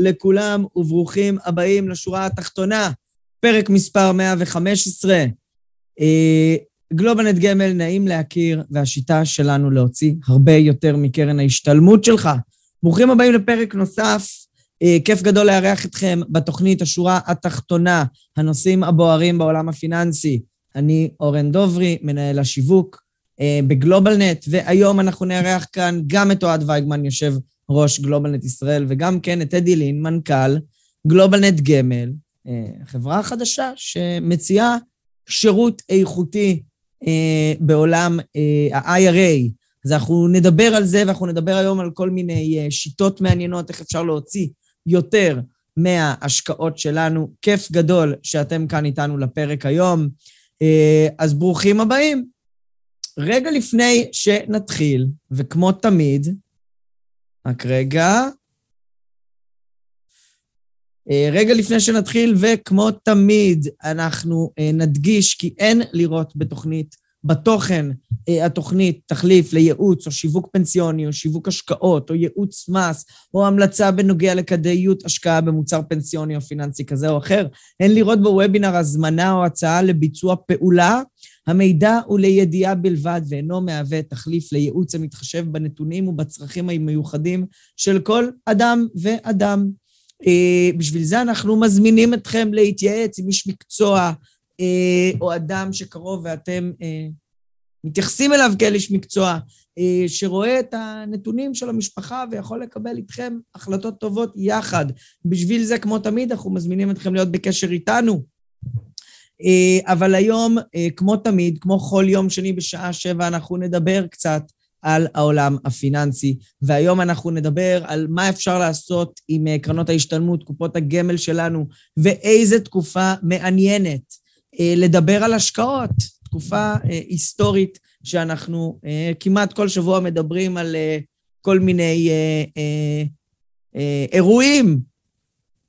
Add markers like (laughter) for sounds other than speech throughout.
לכולם וברוכים הבאים לשורה התחתונה, פרק מספר 115. אה, גלובלנט גמל נעים להכיר, והשיטה שלנו להוציא הרבה יותר מקרן ההשתלמות שלך. ברוכים הבאים לפרק נוסף. אה, כיף גדול לארח אתכם בתוכנית השורה התחתונה, הנושאים הבוערים בעולם הפיננסי. אני אורן דוברי, מנהל השיווק אה, בגלובלנט, והיום אנחנו נארח כאן גם את אוהד וייגמן, יושב ראש גלובלנט ישראל, וגם כן את אדי לין, מנכ"ל גלובלנט גמל, אה, חברה חדשה שמציעה שירות איכותי אה, בעולם אה, ה-IRA. אז אנחנו נדבר על זה, ואנחנו נדבר היום על כל מיני שיטות מעניינות, איך אפשר להוציא יותר מההשקעות שלנו. כיף גדול שאתם כאן איתנו לפרק היום. אז ברוכים הבאים. רגע לפני שנתחיל, וכמו תמיד, רק רגע. אה, רגע לפני שנתחיל, וכמו תמיד, אנחנו אה, נדגיש כי אין לראות בתוכנית, בתוכן אה, התוכנית תחליף לייעוץ או שיווק פנסיוני או שיווק השקעות או ייעוץ מס או המלצה בנוגע לכדאיות השקעה במוצר פנסיוני או פיננסי כזה או אחר. אין לראות בוובינר הזמנה או הצעה לביצוע פעולה המידע הוא לידיעה בלבד ואינו מהווה תחליף לייעוץ המתחשב בנתונים ובצרכים המיוחדים של כל אדם ואדם. אה, בשביל זה אנחנו מזמינים אתכם להתייעץ עם איש מקצוע או אדם שקרוב ואתם אה, מתייחסים אליו כאל איש מקצוע, שרואה את הנתונים של המשפחה ויכול לקבל איתכם החלטות טובות יחד. בשביל זה, כמו תמיד, אנחנו מזמינים אתכם להיות בקשר איתנו. אה, אבל היום, אה, כמו תמיד, כמו כל יום שני בשעה שבע, אנחנו נדבר קצת על העולם הפיננסי. והיום אנחנו נדבר על מה אפשר לעשות עם אה, קרנות ההשתלמות, קופות הגמל שלנו, ואיזה תקופה מעניינת. לדבר על השקעות, תקופה היסטורית שאנחנו כמעט כל שבוע מדברים על כל מיני אירועים,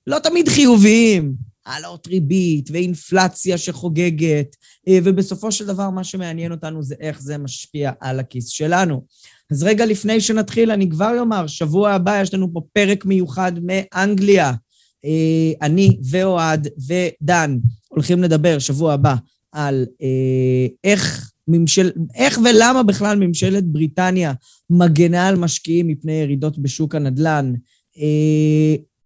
לא תמיד חיוביים, העלאות ריבית ואינפלציה שחוגגת, אה, ובסופו של דבר מה שמעניין אותנו זה איך זה משפיע על הכיס שלנו. אז רגע לפני שנתחיל, אני כבר אומר, שבוע הבא יש לנו פה פרק מיוחד מאנגליה. אה, אני ואוהד ודן הולכים לדבר שבוע הבא על אה, איך ממשל... איך ולמה בכלל ממשלת בריטניה מגנה על משקיעים מפני ירידות בשוק הנדל"ן.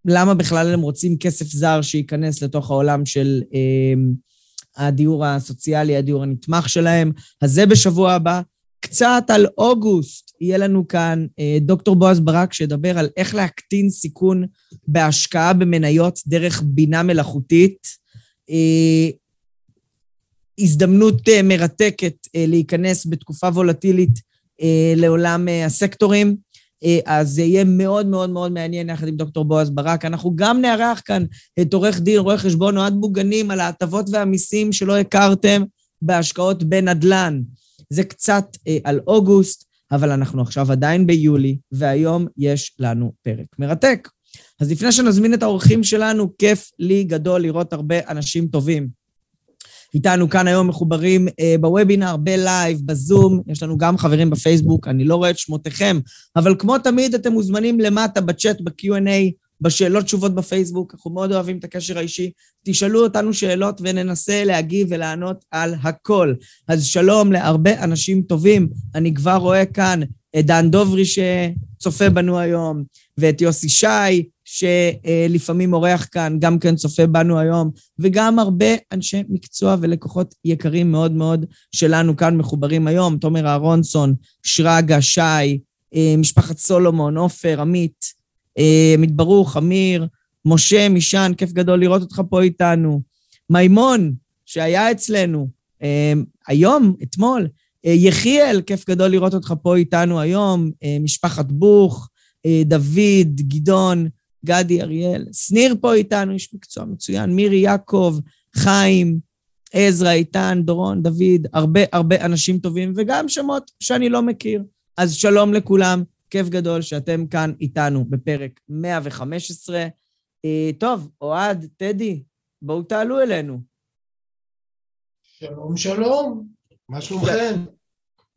למה בכלל הם רוצים כסף זר שייכנס לתוך העולם של אה, הדיור הסוציאלי, הדיור הנתמך שלהם. אז זה בשבוע הבא. קצת על אוגוסט, יהיה לנו כאן אה, דוקטור בועז ברק שידבר על איך להקטין סיכון בהשקעה במניות דרך בינה מלאכותית. אה, הזדמנות אה, מרתקת להיכנס בתקופה וולטילית לעולם הסקטורים. אז זה יהיה מאוד מאוד מאוד מעניין יחד עם דוקטור בועז ברק. אנחנו גם נארח כאן את עורך דין, רואה חשבון אוהד בוגנים על ההטבות והמיסים שלא הכרתם בהשקעות בנדל"ן. זה קצת על אוגוסט, אבל אנחנו עכשיו עדיין ביולי, והיום יש לנו פרק מרתק. אז לפני שנזמין את האורחים שלנו, כיף לי גדול לראות הרבה אנשים טובים. איתנו כאן היום מחוברים אה, בוובינר, ב live, בזום, יש לנו גם חברים בפייסבוק, אני לא רואה את שמותיכם, אבל כמו תמיד אתם מוזמנים למטה בצ'אט, ב-Q&A, בשאלות תשובות בפייסבוק, אנחנו מאוד אוהבים את הקשר האישי. תשאלו אותנו שאלות וננסה להגיב ולענות על הכל. אז שלום להרבה אנשים טובים. אני כבר רואה כאן את דן דוברי שצופה בנו היום, ואת יוסי שי, שלפעמים אורח כאן, גם כן צופה בנו היום, וגם הרבה אנשי מקצוע ולקוחות יקרים מאוד מאוד שלנו כאן מחוברים היום, תומר אהרונסון, שרגא, שי, אה, משפחת סולומון, עופר, עמית, עמית ברוך, אמיר, משה, מישן, כיף גדול לראות אותך פה איתנו. מימון, שהיה אצלנו אה, היום, אתמול, יחיאל, כיף גדול לראות אותך פה איתנו היום, משפחת בוך, אה, דוד, גדעון, גדי, אריאל, שניר פה איתנו, איש מקצוע מצוין, מירי יעקב, חיים, עזרא, איתן, דורון, דוד, הרבה הרבה אנשים טובים, וגם שמות שאני לא מכיר. אז שלום לכולם, כיף גדול שאתם כאן איתנו בפרק 115. אה, טוב, אוהד, טדי, בואו תעלו אלינו. שלום, שלום, מה שלומכם?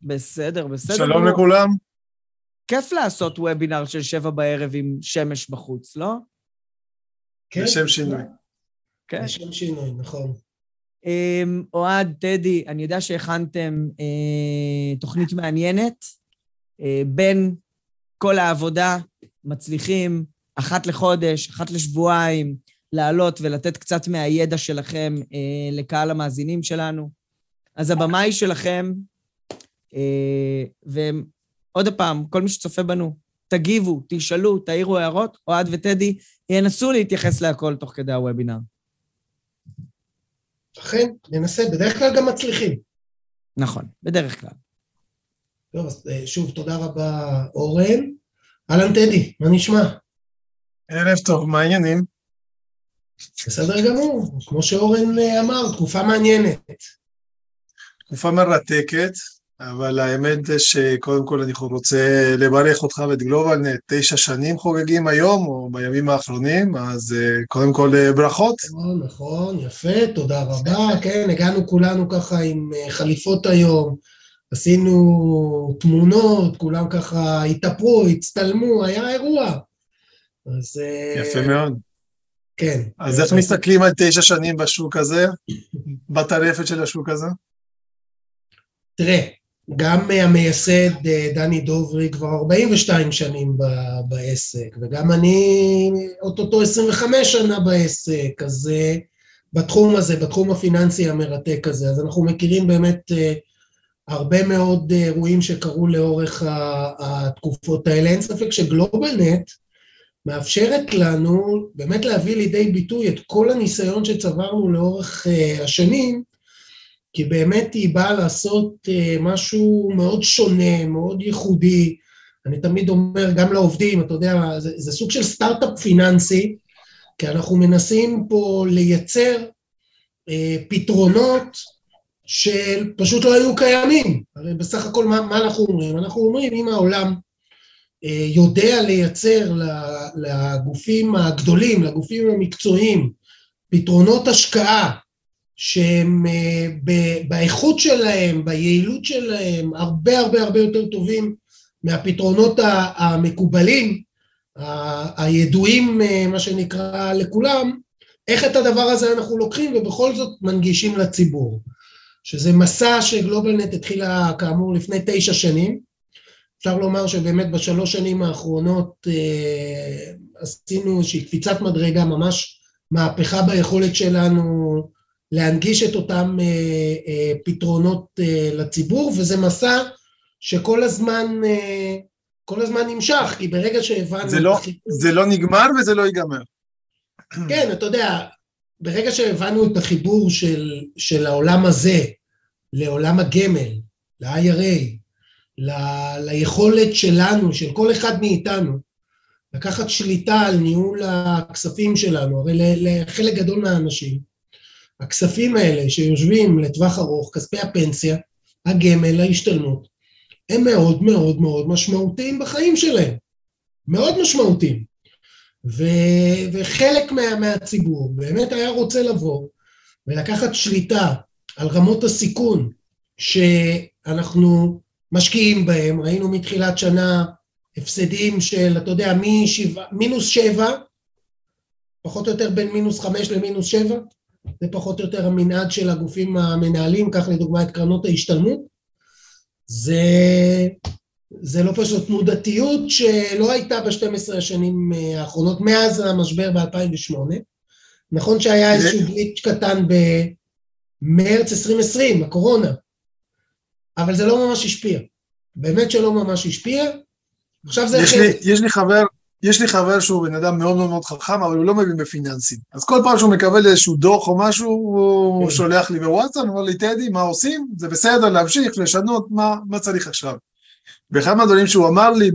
בסדר, בסדר. שלום לכולם. כיף לעשות וובינר של שבע בערב עם שמש בחוץ, לא? כן. לשם שינוי. כן. לשם שינוי, נכון. אמ, אוהד, טדי, אני יודע שהכנתם אה, תוכנית מעניינת. אה, בין כל העבודה, מצליחים אחת לחודש, אחת לשבועיים, לעלות ולתת קצת מהידע שלכם אה, לקהל המאזינים שלנו. אז הבמה היא שלכם, אה, ועוד פעם, כל מי שצופה בנו, תגיבו, תשאלו, תעירו הערות, אוהד וטדי ינסו להתייחס להכל תוך כדי הוובינר. אכן, ננסה, בדרך כלל גם מצליחים. נכון, בדרך כלל. טוב, אז אה, שוב, תודה רבה, אורן. אהלן, טדי, מה נשמע? ערב טוב, מה העניינים? בסדר גמור, כמו שאורן אה, אמר, תקופה מעניינת. תקופה מרתקת, אבל האמת זה שקודם כל אני רוצה לברך אותך ואת גלובלנט, תשע שנים חוגגים היום, או בימים האחרונים, אז אה, קודם כל אה, ברכות. נכון, נכון, יפה, תודה רבה. כן, הגענו כולנו ככה עם אה, חליפות היום, עשינו תמונות, כולם ככה התאפרו, הצטלמו, היה אירוע. אז... אה, יפה מאוד. כן. אז איך מסתכלים על תשע שנים בשוק הזה, בטרפת של השוק הזה? תראה, גם אה, המייסד אה, דני דוברי כבר 42 שנים ב- בעסק, וגם אני אוטוטו 25 שנה בעסק, אז בתחום הזה, בתחום הפיננסי המרתק הזה, אז אנחנו מכירים באמת הרבה מאוד אה, אירועים שקרו לאורך התקופות האלה. אין ספק שגלובלנט מאפשרת לנו באמת להביא לידי ביטוי את כל הניסיון שצברנו לאורך אה, השנים, כי באמת היא באה לעשות אה, משהו מאוד שונה, מאוד ייחודי. אני תמיד אומר גם לעובדים, אתה יודע, זה, זה סוג של סטארט-אפ פיננסי, כי אנחנו מנסים פה לייצר אה, פתרונות שפשוט לא היו קיימים. הרי בסך הכל מה, מה אנחנו אומרים? אנחנו אומרים, אם העולם אה, יודע לייצר לגופים הגדולים, לגופים המקצועיים, פתרונות השקעה שהם אה, באיכות שלהם, ביעילות שלהם, הרבה הרבה הרבה יותר טובים מהפתרונות המקובלים, הידועים, אה, מה שנקרא, לכולם, איך את הדבר הזה אנחנו לוקחים ובכל זאת מנגישים לציבור. שזה מסע שגלובלנט התחילה כאמור לפני תשע שנים. אפשר לומר שבאמת בשלוש שנים האחרונות אה, עשינו איזושהי קפיצת מדרגה, ממש מהפכה ביכולת שלנו להנגיש את אותם אה, אה, פתרונות אה, לציבור, וזה מסע שכל הזמן, אה, כל הזמן נמשך, כי ברגע שהבנו... זה לא, זה לא נגמר וזה לא ייגמר. כן, אתה יודע, ברגע שהבנו את החיבור של, של העולם הזה לעולם הגמל, ל-IRA, ל, ליכולת שלנו, של כל אחד מאיתנו, לקחת שליטה על ניהול הכספים שלנו, הרי לחלק גדול מהאנשים, הכספים האלה שיושבים לטווח ארוך, כספי הפנסיה, הגמל, ההשתלמות, הם מאוד מאוד מאוד משמעותיים בחיים שלהם. מאוד משמעותיים. ו, וחלק מה, מהציבור באמת היה רוצה לבוא ולקחת שליטה על רמות הסיכון שאנחנו משקיעים בהם. ראינו מתחילת שנה הפסדים של, אתה יודע, משבע, מינוס שבע, פחות או יותר בין מינוס חמש למינוס שבע, זה פחות או יותר המנעד של הגופים המנהלים, קח לדוגמה את קרנות ההשתלמות. זה, זה לא פשוט תנודתיות שלא הייתה ב-12 השנים האחרונות, מאז המשבר ב-2008. נכון שהיה איזשהו גליץ' קטן במרץ 2020, הקורונה, אבל זה לא ממש השפיע. באמת שלא ממש השפיע. עכשיו זה... יש לי, יש לי חבר, יש לי חבר שהוא בן אדם מאוד מאוד מאוד חכם, אבל הוא לא מבין בפיננסים. אז כל פעם שהוא מקבל איזשהו דוח או משהו, הוא כן. שולח לי בוואטסאפ, הוא אומר לי, טדי, מה עושים? זה בסדר להמשיך, לשנות, מה, מה צריך עכשיו? ואחד מהדברים שהוא אמר לי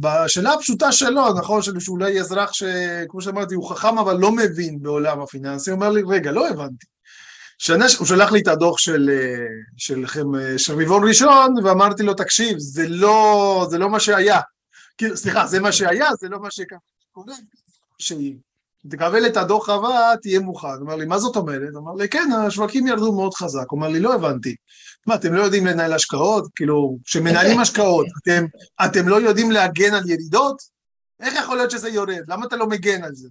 בשאלה הפשוטה שלו, נכון, שהוא אולי אזרח שכמו שאמרתי, הוא חכם אבל לא מבין בעולם הפיננסי, הוא אומר לי, רגע, לא הבנתי. שנה, הוא שלח לי את הדוח של, של, של, של רבעון ראשון, ואמרתי לו, תקשיב, זה לא, זה לא מה שהיה. כאילו, סליחה, זה מה שהיה, זה לא מה שקורה. תקבל את הדוח הבא, תהיה מוכן. אמר לי, מה זאת אומרת? אמר לי, כן, השווקים ירדו מאוד חזק. אמר לי, לא הבנתי. מה, אתם לא יודעים לנהל השקעות? כאילו, כשמנהלים (laughs) השקעות, אתם, אתם לא יודעים להגן על ירידות? איך יכול להיות שזה יורד? למה אתה לא מגן על זה?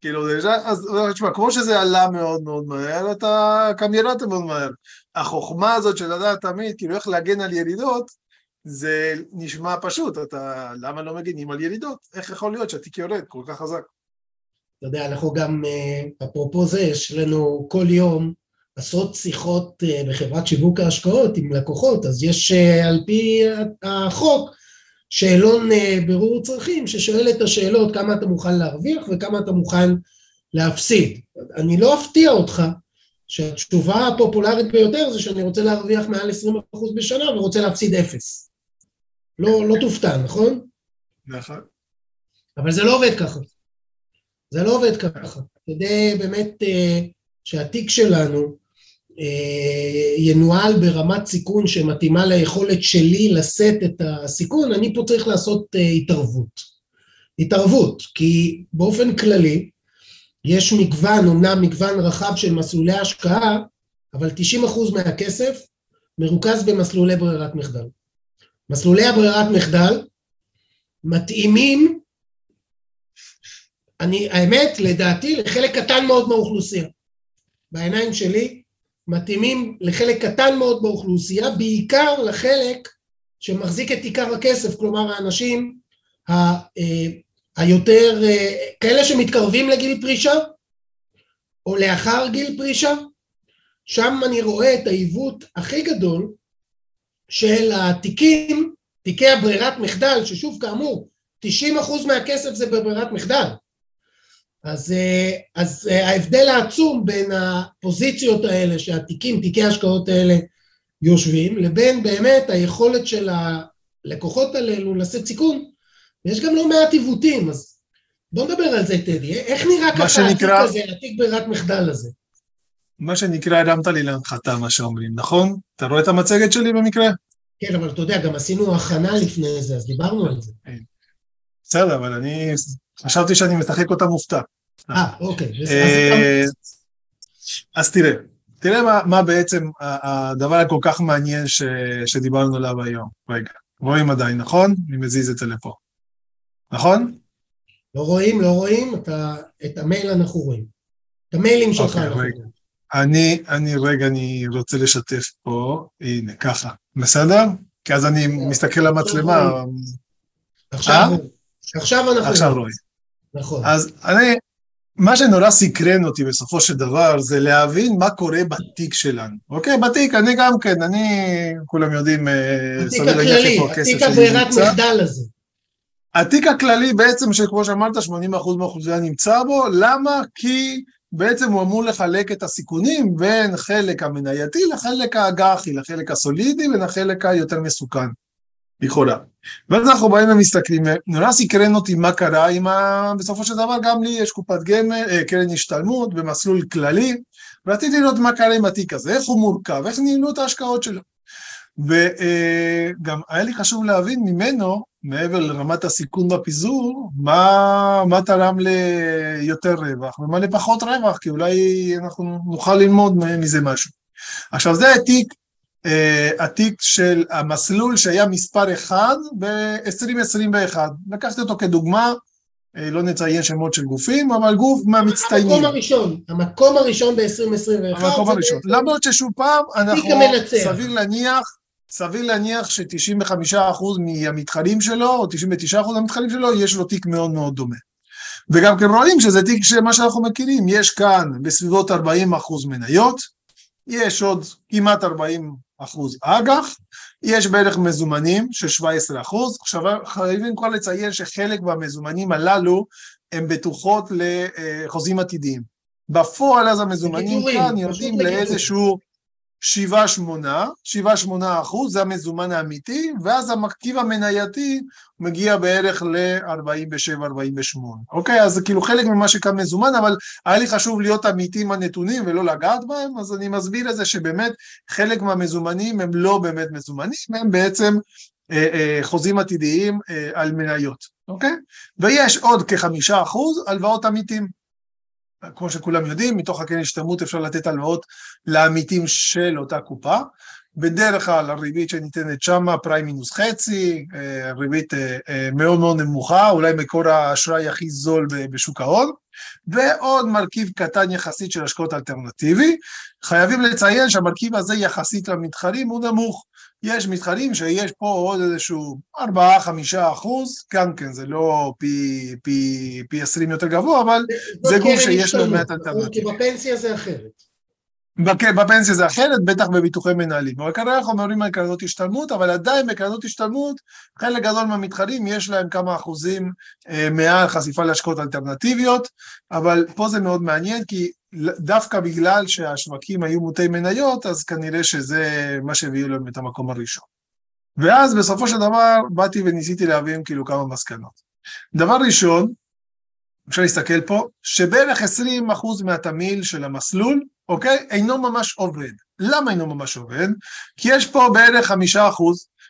כאילו, אז תשמע, כמו שזה עלה מאוד מאוד מהר, אתה גם ירדת מאוד מהר. החוכמה הזאת של לדעת תמיד, כאילו, איך להגן על ירידות, זה נשמע פשוט, אתה, למה לא מגינים על ירידות? איך יכול להיות שהתיק יורד כל כך חזק? אתה יודע, אנחנו גם, אה, אפרופו זה, יש לנו כל יום עשרות שיחות אה, בחברת שיווק ההשקעות עם לקוחות, אז יש אה, על פי החוק שאלון בירור צרכים ששואל את השאלות כמה אתה מוכן להרוויח וכמה אתה מוכן להפסיד. אני לא אפתיע אותך שהתשובה הפופולרית ביותר זה שאני רוצה להרוויח מעל 20% בשנה ורוצה להפסיד אפס. לא, לא תופתע, נכון? נכון. אבל זה לא עובד ככה. זה לא עובד ככה. כדי באמת uh, שהתיק שלנו ינוהל ברמת סיכון שמתאימה ליכולת שלי לשאת את הסיכון, אני פה צריך לעשות uh, התערבות. התערבות, כי באופן כללי יש מגוון, אמנם מגוון רחב של מסלולי השקעה, אבל 90% מהכסף מרוכז במסלולי ברירת מחדל. מסלולי הברירת מחדל מתאימים אני, האמת, לדעתי, לחלק קטן מאוד מהאוכלוסייה. בעיניים שלי, מתאימים לחלק קטן מאוד באוכלוסייה, בעיקר לחלק שמחזיק את עיקר הכסף, כלומר האנשים ה, אה, היותר, אה, כאלה שמתקרבים לגיל פרישה, או לאחר גיל פרישה, שם אני רואה את העיוות הכי גדול של התיקים, תיקי הברירת מחדל, ששוב כאמור, 90% מהכסף זה בברירת מחדל. אז, אה, אז אה, ההבדל העצום בין הפוזיציות האלה שהתיקים, תיקי ההשקעות האלה יושבים, לבין באמת היכולת של הלקוחות האלו לשאת סיכון, ויש גם לא מעט עיוותים, אז בוא נדבר על זה, טדי. איך נראה ככה שנקרא... התיק הזה, התיק ברירת מחדל הזה? מה שנקרא, הרמת לי להנחתה, מה שאומרים, נכון? אתה רואה את המצגת שלי במקרה? כן, אבל אתה יודע, גם עשינו הכנה לפני זה, אז דיברנו על זה. כן. בסדר, אבל אני חשבתי שאני משחק אותה מופתע. אה, אוקיי. אה, אז תראה, תראה מה, מה בעצם הדבר הכל כך מעניין ש, שדיברנו עליו היום. רגע, רואים עדיין, נכון? אני מזיז את זה לפה. נכון? לא רואים, לא רואים, אתה, את המייל אנחנו רואים. את המיילים שלך אוקיי, אנחנו רואים. אני, אני רגע, אני רוצה לשתף פה, הנה, ככה, בסדר? כי אז אני מסתכל למצלמה. עכשיו, אה? עכשיו אנחנו עכשיו רואים. נכון. אז אני, מה שנורא סקרן אותי בסופו של דבר זה להבין מה קורה בתיק שלנו. אוקיי, בתיק, אני גם כן, אני, כולם יודעים, אה, התיק הכללי, התיק הברירת מחדל הזה. התיק הכללי בעצם, שכמו שאמרת, 80% מהאוכלוסייה נמצא בו, למה? כי בעצם הוא אמור לחלק את הסיכונים בין חלק המנייתי לחלק האג"חי, לחלק הסולידי ולחלק היותר מסוכן. לכאורה. ואז אנחנו באים ומסתכלים, נורא סקרן אותי מה קרה עם ה... בסופו של דבר גם לי יש קופת גמל, אה, קרן השתלמות במסלול כללי, ורציתי לראות מה קרה עם התיק הזה, איך הוא מורכב, איך ניהלו את ההשקעות שלו. וגם היה לי חשוב להבין ממנו, מעבר לרמת הסיכון בפיזור, מה, מה תרם ליותר רווח ומה לפחות רווח, כי אולי אנחנו נוכל ללמוד מזה משהו. עכשיו זה התיק התיק של המסלול שהיה מספר אחד ב-2021. לקחתי אותו כדוגמה, uh, לא נציין שמות של גופים, אבל גוף מהמצטיינים. המקום הראשון, המקום הראשון ב-2021. המקום הראשון. למרות ששוב פעם, אנחנו סביר להניח, סביר להניח ש-95% מהמתחרים שלו, או 99% מהמתחרים שלו, יש לו תיק מאוד מאוד דומה. וגם כן רואים שזה תיק שמה שאנחנו מכירים, יש כאן בסביבות 40% מניות, יש עוד כמעט 40 אחוז. אג"ח, יש בערך מזומנים של 17 אחוז, עכשיו חייבים כבר לציין שחלק מהמזומנים הללו הם בטוחות לחוזים עתידיים. בפועל אז המזומנים כאן יורדים לאיזשהו, שבעה-שמונה, שבעה-שמונה אחוז, זה המזומן האמיתי, ואז המרכיב המנייתי מגיע בערך ל-47-48. אוקיי? אז זה כאילו חלק ממה שכאן מזומן, אבל היה לי חשוב להיות אמיתי עם הנתונים ולא לגעת בהם, אז אני מסביר את זה שבאמת חלק מהמזומנים הם לא באמת מזומנים, הם בעצם אה, אה, חוזים עתידיים אה, על מניות, אוקיי? ויש עוד כחמישה אחוז הלוואות עמיתים. כמו שכולם יודעים, מתוך הקרן השתלמות אפשר לתת הלוואות לעמיתים של אותה קופה. בדרך כלל הריבית שניתנת שמה פריים מינוס חצי, אה, ריבית אה, אה, מאוד מאוד נמוכה, אולי מקור האשראי הכי זול בשוק ההון, ועוד מרכיב קטן יחסית של השקעות אלטרנטיבי. חייבים לציין שהמרכיב הזה יחסית למתחרים הוא נמוך. יש מתחרים שיש פה עוד איזשהו 4-5 אחוז, גם כן זה לא פי, פי, פי 20 יותר גבוה, אבל זה גוף שיש לו מעט אלטרנטיבי. כי בפנסיה זה אחרת. בפנסיה זה אחרת, בטח בביטוחי מנהלים. אבל כרגע אנחנו מדברים על קרנות השתלמות, אבל עדיין בקרנות השתלמות, חלק גדול מהמתחרים יש להם כמה אחוזים אה, מעל חשיפה להשקעות אלטרנטיביות, אבל פה זה מאוד מעניין, כי דווקא בגלל שהשווקים היו מוטי מניות, אז כנראה שזה מה שהביאו להם את המקום הראשון. ואז בסופו של דבר באתי וניסיתי להבין כאילו כמה מסקנות. דבר ראשון, אפשר להסתכל פה, שבערך 20% מהתמהיל של המסלול, אוקיי, אינו ממש עובד. למה אינו ממש עובד? כי יש פה בערך 5%,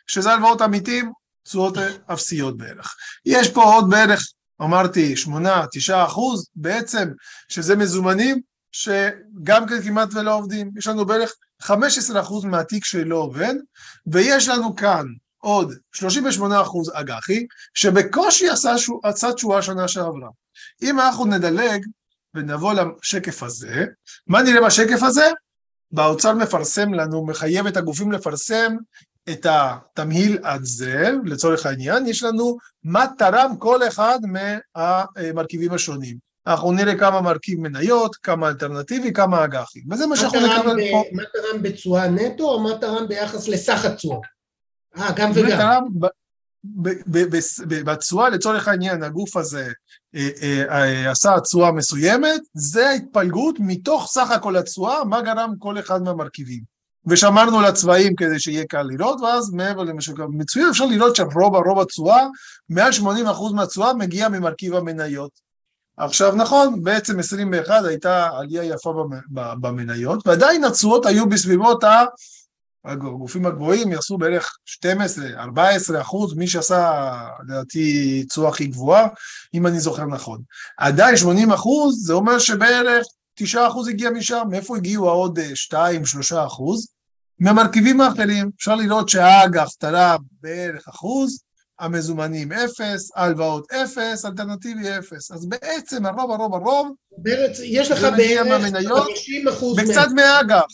שזה הלוואות עמיתים, תשואות אפסיות בערך. יש פה עוד בערך, אמרתי, 8-9 אחוז, בעצם, שזה מזומנים, שגם כן כמעט ולא עובדים. יש לנו בערך 15% מהתיק שלא עובד, ויש לנו כאן עוד 38% אג"חי, שבקושי עשה, תשואה שנה שעברה. אם אנחנו נדלג ונבוא לשקף הזה, מה נראה בשקף הזה? באוצר מפרסם לנו, מחייב את הגופים לפרסם את התמהיל הזה, לצורך העניין, יש לנו מה תרם כל אחד מהמרכיבים השונים. אנחנו נראה כמה מרכיב מניות, כמה אלטרנטיבי, כמה אג"חי, וזה מה שאנחנו נקבל פה. מה תרם בתשואה נטו, או מה תרם ביחס לסך התשואה? אה, גם וגם. בתשואה, לצורך העניין, הגוף הזה אה, אה, אה, עשה תשואה מסוימת, זה ההתפלגות מתוך סך הכל התשואה, מה גרם כל אחד מהמרכיבים. ושמרנו לצבעים כדי שיהיה קל לראות, ואז מעבר למה שקורה מצוין, אפשר לראות שרוב הרוב התשואה, מעל 80% מהתשואה מגיע ממרכיב המניות. עכשיו נכון, בעצם 21 הייתה עלייה יפה במניות, ועדיין התשואות היו בסביבות הגופים הגבוהים יעשו בערך 12-14 אחוז, מי שעשה לדעתי תשואה הכי גבוהה, אם אני זוכר נכון. עדיין 80 אחוז, זה אומר שבערך 9 אחוז הגיע משם, מאיפה הגיעו העוד 2-3 אחוז? מהמרכיבים האחרים, אפשר לראות שהאג"ח תרם בערך אחוז, המזומנים אפס, ההלוואות אפס, אלטרנטיבי אפס. אז בעצם הרוב הרוב הרוב, יש לך בערך 50 אחוז, וקצת מהאג"ח.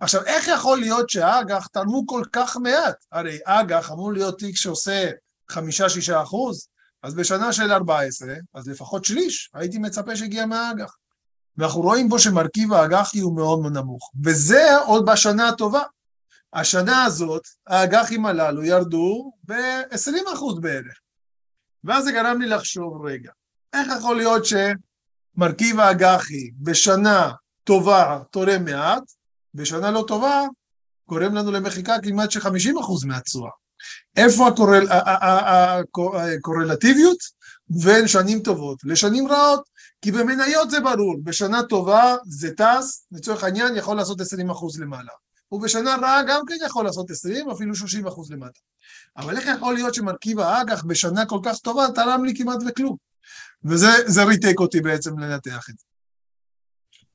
עכשיו, איך יכול להיות שהאג"ח תרמו כל כך מעט? הרי אג"ח אמור להיות תיק שעושה חמישה-שישה אחוז, אז בשנה של 14, אז לפחות שליש, הייתי מצפה שיגיע מהאג"ח. ואנחנו רואים פה שמרכיב האג"חי הוא מאוד נמוך, וזה עוד בשנה הטובה. השנה הזאת, האג"חים הללו ירדו ב-20% בערך. ואז זה גרם לי לחשוב, רגע, איך יכול להיות שמרכיב האג"חי בשנה טובה תורם מעט, בשנה לא טובה גורם לנו למחיקה כמעט של 50% מהתשואה. איפה הקורל, הקורלטיביות בין שנים טובות לשנים רעות? כי במניות זה ברור, בשנה טובה זה טס, לצורך העניין יכול לעשות 20% למעלה. ובשנה רעה גם כן יכול לעשות 20, אפילו 30 אחוז למטה. אבל איך יכול להיות שמרכיב האג"ח בשנה כל כך טובה תרם לי כמעט וכלום? וזה ריתק אותי בעצם לנתח את זה.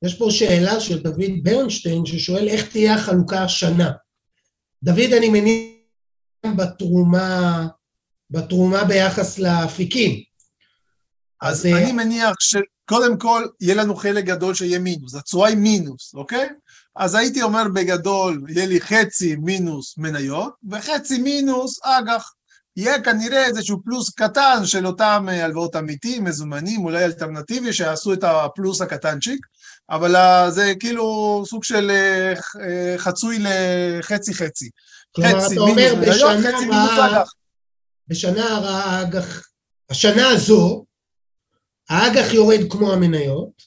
יש פה שאלה של דוד ברנשטיין ששואל איך תהיה החלוקה השנה. דוד, אני מניח בתרומה, בתרומה ביחס לאפיקים. אז, אז אני אה, מניח שקודם כל יהיה לנו חלק גדול שיהיה מינוס, התשואה היא מינוס, אוקיי? אז הייתי אומר בגדול, יהיה לי חצי מינוס מניות, וחצי מינוס אג"ח. יהיה כנראה איזשהו פלוס קטן של אותם אה, הלוואות אמיתיים, מזומנים, אולי אלטרנטיבי, שיעשו את הפלוס הקטנצ'יק, אבל אה, זה כאילו סוג של אה, חצוי לחצי חצי. כלומר, אתה אומר, בשנה בשנה הרעה האג"ח, השנה הזו, האג"ח יורד כמו המניות,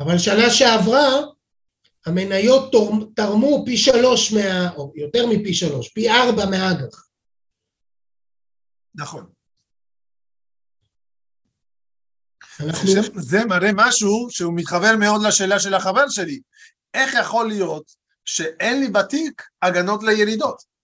אבל שנה שעברה, המניות תרמו פי שלוש מה... או יותר מפי שלוש, פי ארבע מהאג"ח. נכון. אנחנו... זה מראה משהו שהוא מתחבר מאוד לשאלה של החבר שלי. איך יכול להיות שאין לי בתיק הגנות לירידות?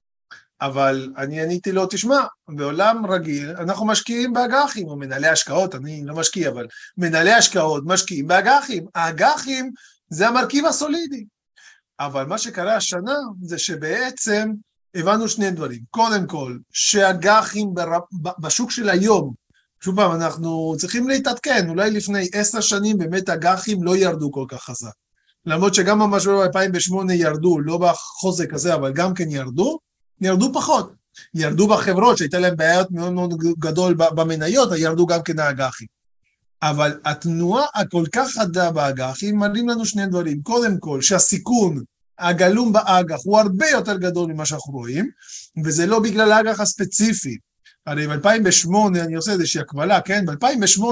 אבל אני עניתי לו, תשמע, בעולם רגיל אנחנו משקיעים באג"חים, או מנהלי השקעות, אני לא משקיע, אבל מנהלי השקעות משקיעים באג"חים. האג"חים זה המרכיב הסולידי. אבל מה שקרה השנה זה שבעצם הבנו שני דברים. קודם כל, שאג"חים בשוק של היום, שוב פעם, אנחנו צריכים להתעדכן, אולי לפני עשר שנים באמת אג"חים לא ירדו כל כך חזק. למרות שגם במשבר ב-2008 ירדו, לא בחוזק הזה, אבל גם כן ירדו, ירדו פחות. ירדו בחברות שהייתה להם בעיות מאוד מאוד גדול במניות, ירדו גם כן האג"חים. אבל התנועה הכל כך חדה באג"חים מראים לנו שני דברים. קודם כל, שהסיכון הגלום באג"ח הוא הרבה יותר גדול ממה שאנחנו רואים, וזה לא בגלל האג"ח הספציפי. הרי ב-2008, אני עושה איזושהי הקבלה, כן? ב-2008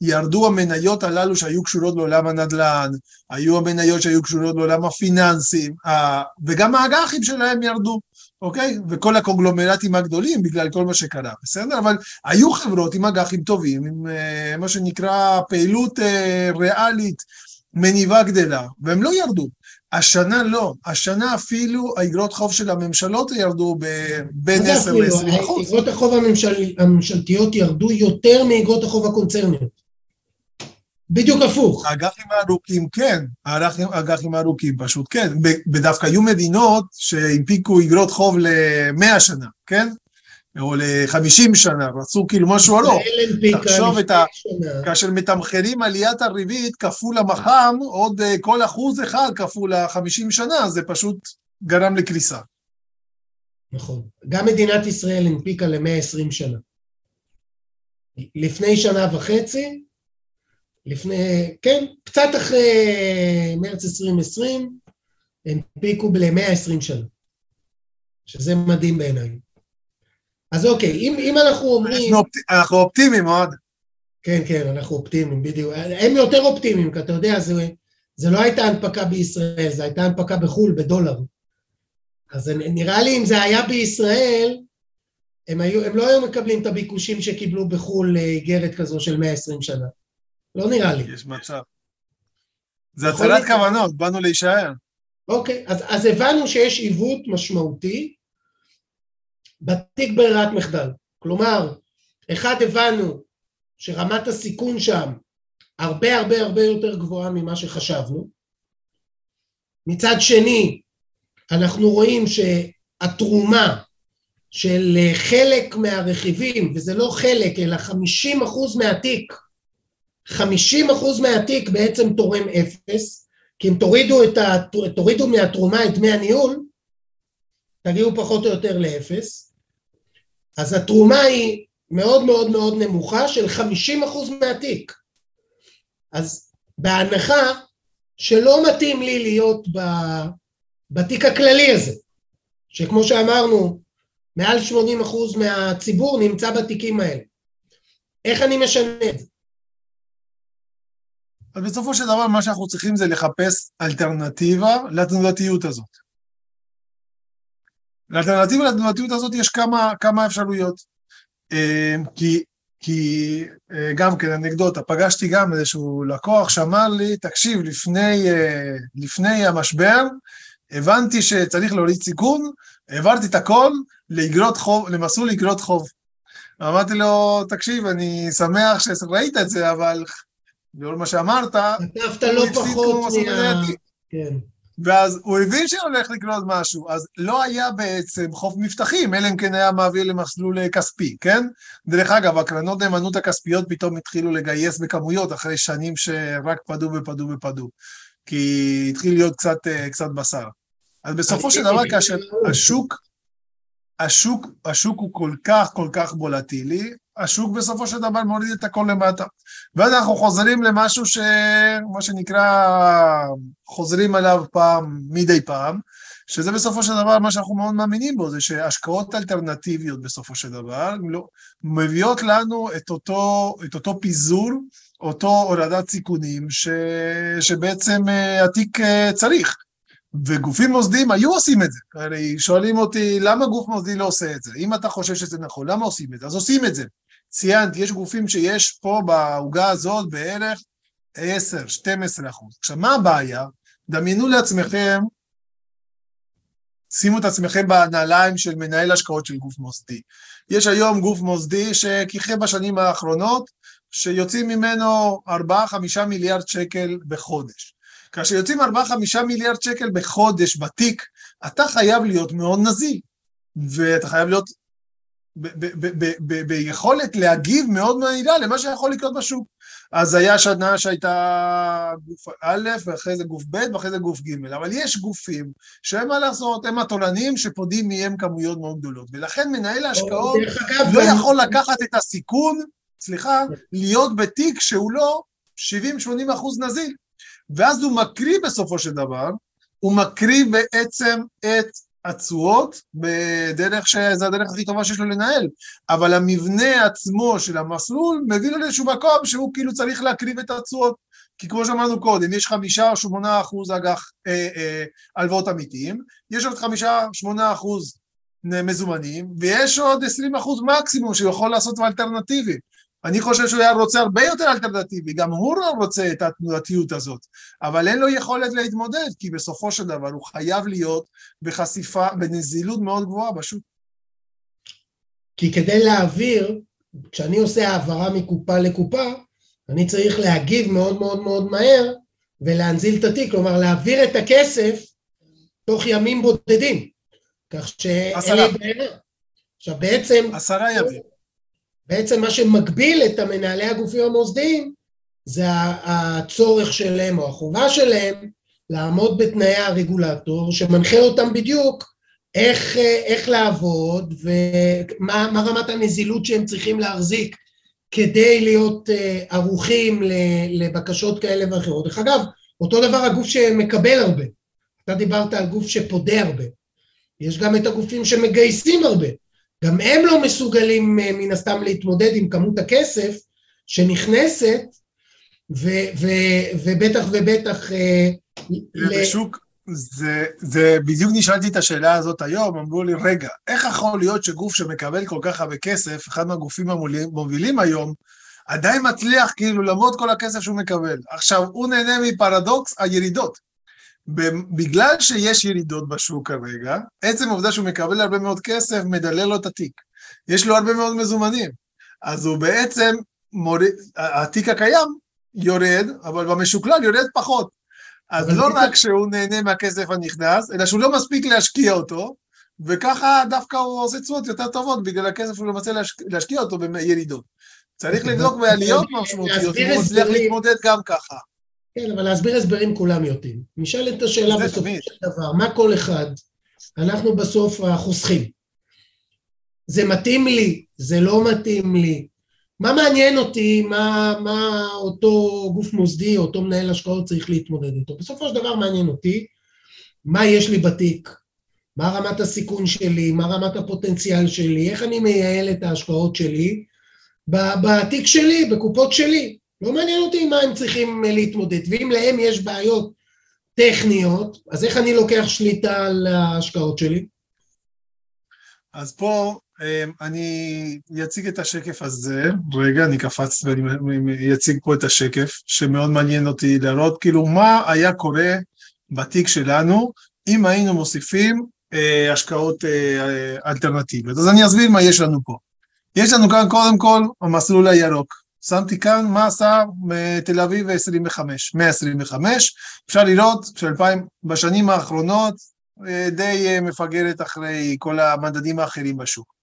ירדו המניות הללו שהיו קשורות לעולם הנדל"ן, היו המניות שהיו קשורות לעולם הפיננסים, וגם האג"חים שלהם ירדו. אוקיי? וכל הקונגלומרטים הגדולים בגלל כל מה שקרה, בסדר? אבל היו חברות עם אג"חים טובים, עם uh, מה שנקרא פעילות uh, ריאלית מניבה גדלה, והם לא ירדו. השנה לא, השנה אפילו האגרות חוב של הממשלות ירדו בין 10 ל-20 אחוז. אגרות החוב הממשל... הממשלתיות ירדו יותר מאגרות החוב הקונצרניות. בדיוק הפוך. האג"חים הארוכים כן, האג"חים הארוכים פשוט כן, ודווקא היו מדינות שהנפיקו אגרות חוב ל-100 שנה, כן? או ל-50 שנה, רצו כאילו משהו ארוך. תחשוב את ה... כאשר מתמחרים עליית הריבית כפול המח"מ, עוד אה, כל אחוז אחד כפול ה-50 שנה, זה פשוט גרם לקריסה. נכון. גם מדינת ישראל הנפיקה ל-120 שנה. לפני שנה וחצי, לפני, כן, קצת אחרי מרץ 2020, הנפיקו ל-120 שנה, שזה מדהים בעיניי. אז אוקיי, אם, אם אנחנו אומרים... אנחנו, אופט, אנחנו אופטימיים מאוד. כן, כן, אנחנו אופטימיים, בדיוק. הם יותר אופטימיים, כי אתה יודע, זה, זה לא הייתה הנפקה בישראל, זה הייתה הנפקה בחו"ל, בדולר. אז נראה לי אם זה היה בישראל, הם, היו, הם לא היו מקבלים את הביקושים שקיבלו בחו"ל לאיגרת כזו של 120 שנה. לא נראה לי. יש מצב. זה הצלת כוונות, באנו להישאר. אוקיי, אז, אז הבנו שיש עיוות משמעותי בתיק ברירת מחדל. כלומר, אחד, הבנו שרמת הסיכון שם הרבה הרבה הרבה יותר גבוהה ממה שחשבנו. מצד שני, אנחנו רואים שהתרומה של חלק מהרכיבים, וזה לא חלק, אלא 50% מהתיק, 50% מהתיק בעצם תורם אפס, כי אם תורידו, את ה, תורידו מהתרומה את דמי הניהול, תגיעו פחות או יותר לאפס, אז התרומה היא מאוד מאוד מאוד נמוכה של 50% מהתיק. אז בהנחה שלא מתאים לי להיות ב, בתיק הכללי הזה, שכמו שאמרנו, מעל 80% מהציבור נמצא בתיקים האלה. איך אני משנה את זה? אז בסופו של דבר מה שאנחנו צריכים זה לחפש אלטרנטיבה לתנודתיות הזאת. לאלטרנטיבה לתנודתיות הזאת יש כמה, כמה אפשרויות. אה, כי, כי אה, גם כן אנקדוטה, פגשתי גם איזשהו לקוח שאמר לי, תקשיב, לפני, אה, לפני המשבר הבנתי שצריך להוריד סיכון, העברתי את הכל לאגרות חוב, למסלול אגרות חוב. אמרתי לו, תקשיב, אני שמח שראית את זה, אבל לאור מה שאמרת, כתבת לא פחות מה... כן. ואז הוא הבין שהולך לקנות משהו, אז לא היה בעצם חוף מבטחים, אלא אם כן היה מעביר למסלול כספי, כן? דרך אגב, הקרנות נאמנות הכספיות פתאום התחילו לגייס בכמויות אחרי שנים שרק פדו ופדו ופדו, כי התחיל להיות קצת, קצת בשר. אז בסופו של דבר, כאשר השוק, השוק, השוק הוא כל כך כל כך וולטילי, השוק בסופו של דבר מוריד את הכל למטה. ואז אנחנו חוזרים למשהו שמה שנקרא, חוזרים עליו פעם, מדי פעם, שזה בסופו של דבר מה שאנחנו מאוד מאמינים בו, זה שהשקעות אלטרנטיביות בסופו של דבר לא, מביאות לנו את אותו, את אותו פיזור, אותו הורדת סיכונים ש, שבעצם אה, התיק אה, צריך. וגופים מוסדיים היו עושים את זה. הרי שואלים אותי, למה גוף מוסדי לא עושה את זה? אם אתה חושב שזה נכון, למה עושים את זה? אז עושים את זה. ציינתי, יש גופים שיש פה בעוגה הזאת בערך 10, 12 אחוז. עכשיו, מה הבעיה? דמיינו לעצמכם, שימו את עצמכם בנעליים של מנהל השקעות של גוף מוסדי. יש היום גוף מוסדי שכיכב בשנים האחרונות, שיוצאים ממנו 4-5 מיליארד שקל בחודש. כאשר יוצאים 4-5 מיליארד שקל בחודש בתיק, אתה חייב להיות מאוד נזיל, ואתה חייב להיות ביכולת להגיב מאוד מהירה למה שיכול לקרות בשוק. אז היה שנה שהייתה גוף א', ואחרי זה גוף ב', ואחרי זה גוף ג', אבל יש גופים שהם מה לעשות, הם התולנים שפודים מהם כמויות מאוד גדולות, ולכן מנהל ההשקעות לא יכול לקחת את הסיכון, סליחה, להיות בתיק שהוא לא 70-80 אחוז נזיל. ואז הוא מקריא בסופו של דבר, הוא מקריא בעצם את התשואות בדרך שזו הדרך הכי טובה שיש לו לנהל, אבל המבנה עצמו של המסלול מביא לו לאיזשהו מקום שהוא כאילו צריך להקריב את התשואות, כי כמו שאמרנו קודם, יש חמישה או שמונה אחוז אג"ח אה, אה, הלוואות אמיתיים, יש עוד חמישה, שמונה אחוז מזומנים, ויש עוד עשרים אחוז מקסימום שהוא יכול לעשות אלטרנטיבי. אני חושב שהוא היה רוצה הרבה יותר אלטרנטיבי, גם הוא לא רוצה את התנועתיות הזאת, אבל אין לו יכולת להתמודד, כי בסופו של דבר הוא חייב להיות בחשיפה, בנזילות מאוד גבוהה בשוק. כי כדי להעביר, כשאני עושה העברה מקופה לקופה, אני צריך להגיב מאוד מאוד מאוד מהר ולהנזיל את התיק, כלומר להעביר את הכסף תוך ימים בודדים, כך שאין לי בעיה. עכשיו בעצם... עשרה ימים. בעצם מה שמגביל את המנהלי הגופים המוסדיים זה הצורך שלהם או החובה שלהם לעמוד בתנאי הרגולטור שמנחה אותם בדיוק איך, איך לעבוד ומה רמת הנזילות שהם צריכים להחזיק כדי להיות אה, ערוכים לבקשות כאלה ואחרות. דרך אגב, אותו דבר הגוף שמקבל הרבה. אתה דיברת על גוף שפודה הרבה. יש גם את הגופים שמגייסים הרבה. גם הם לא מסוגלים אה, מן הסתם להתמודד עם כמות הכסף שנכנסת, ו- ו- ובטח ובטח... אה, בשוק, זה, זה בדיוק נשאלתי את השאלה הזאת היום, אמרו לי, רגע, איך יכול להיות שגוף שמקבל כל כך הרבה כסף, אחד מהגופים המובילים היום, עדיין מצליח כאילו למרות כל הכסף שהוא מקבל. עכשיו, הוא נהנה מפרדוקס הירידות. בגלל שיש ירידות בשוק כרגע, עצם העובדה שהוא מקבל הרבה מאוד כסף מדלל לו את התיק. יש לו הרבה מאוד מזומנים. אז הוא בעצם, מוריד, התיק הקיים יורד, אבל במשוקלל יורד פחות. אז לא רק שהוא נהנה מהכסף הנכנס, אלא שהוא לא מספיק להשקיע אותו, וככה דווקא הוא עושה תשואות יותר טובות בגלל הכסף שהוא לא מצליח להשקיע אותו בירידות. צריך (laughs) לבדוק בעליות משמעותיות, הוא מצליח להתמודד גם ככה. כן, אבל להסביר הסברים כולם יודעים. נשאל את השאלה בסופו של דבר, מה כל אחד? אנחנו בסוף החוסכים. זה מתאים לי, זה לא מתאים לי. מה מעניין אותי, מה, מה אותו גוף מוסדי, אותו מנהל השקעות צריך להתמודד איתו? בסופו של דבר מעניין אותי מה יש לי בתיק, מה רמת הסיכון שלי, מה רמת הפוטנציאל שלי, איך אני מייעל את ההשקעות שלי בתיק שלי, בקופות שלי. לא מעניין אותי עם מה הם צריכים אה, להתמודד, ואם להם יש בעיות טכניות, אז איך אני לוקח שליטה על ההשקעות שלי? אז פה אה, אני אציג את השקף הזה, רגע, אני קפצתי ואני אציג פה את השקף, שמאוד מעניין אותי להראות כאילו מה היה קורה בתיק שלנו אם היינו מוסיפים אה, השקעות אה, אלטרנטיביות. אז אני אסביר מה יש לנו פה. יש לנו כאן קודם כל המסלול הירוק. שמתי כאן מה עשה תל אביב 25, 125, אפשר לראות שבשנים האחרונות אה, די אה, מפגרת אחרי כל המדדים האחרים בשוק.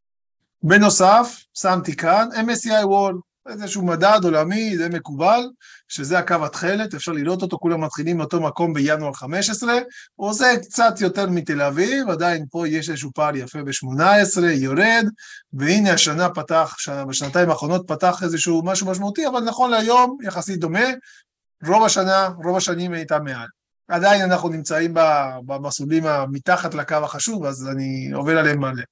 בנוסף, שמתי כאן MSCI Wall, איזשהו מדד עולמי, זה מקובל, שזה הקו התכלת, אפשר לראות אותו, כולם מתחילים מאותו מקום בינואר 15, הוא עושה קצת יותר מתל אביב, עדיין פה יש איזשהו פער יפה ב-18, יורד, והנה השנה פתח, בשנתיים האחרונות פתח איזשהו משהו משמעותי, אבל נכון להיום יחסית דומה, רוב השנה, רוב השנים הייתה מעל. עדיין אנחנו נמצאים במסלולים מתחת לקו החשוב, אז אני עובר עליהם מלא.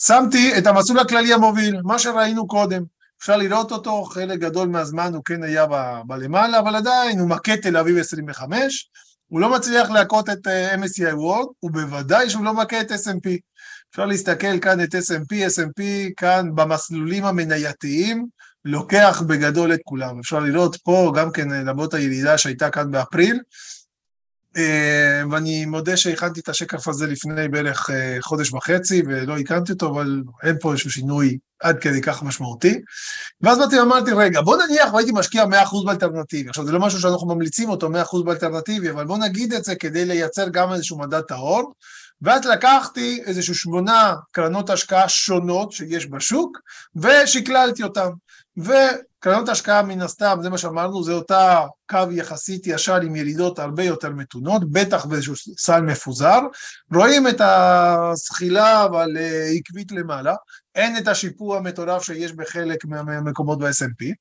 שמתי את המסלול הכללי המוביל, מה שראינו קודם. אפשר לראות אותו, חלק גדול מהזמן הוא כן היה בלמעלה, אבל עדיין הוא מכה תל אביב 25, הוא לא מצליח להכות את אה, MSCI World, ובוודאי שהוא לא מכה את S&P. אפשר להסתכל כאן את S&P, S&P כאן במסלולים המנייתיים, לוקח בגדול את כולם. אפשר לראות פה גם כן למרות הירידה שהייתה כאן באפריל, ואני מודה שהכנתי את השקף הזה לפני בערך אה, חודש וחצי ולא הקמתי אותו, אבל אין פה איזשהו שינוי עד כדי כך משמעותי. ואז באתי ואמרתי, רגע, בוא נניח והייתי משקיע 100% באלטרנטיבי. עכשיו, זה לא משהו שאנחנו ממליצים אותו 100% באלטרנטיבי, אבל בוא נגיד את זה כדי לייצר גם איזשהו מדד טהור. ואז לקחתי איזשהו שמונה קרנות השקעה שונות שיש בשוק, ושקללתי אותן. וקרנות השקעה מן הסתם, זה מה שאמרנו, זה אותה קו יחסית ישר עם ירידות הרבה יותר מתונות, בטח באיזשהו סל מפוזר. רואים את הזחילה אבל אה, עקבית למעלה, אין את השיפור המטורף שיש בחלק מהמקומות ב-S&P.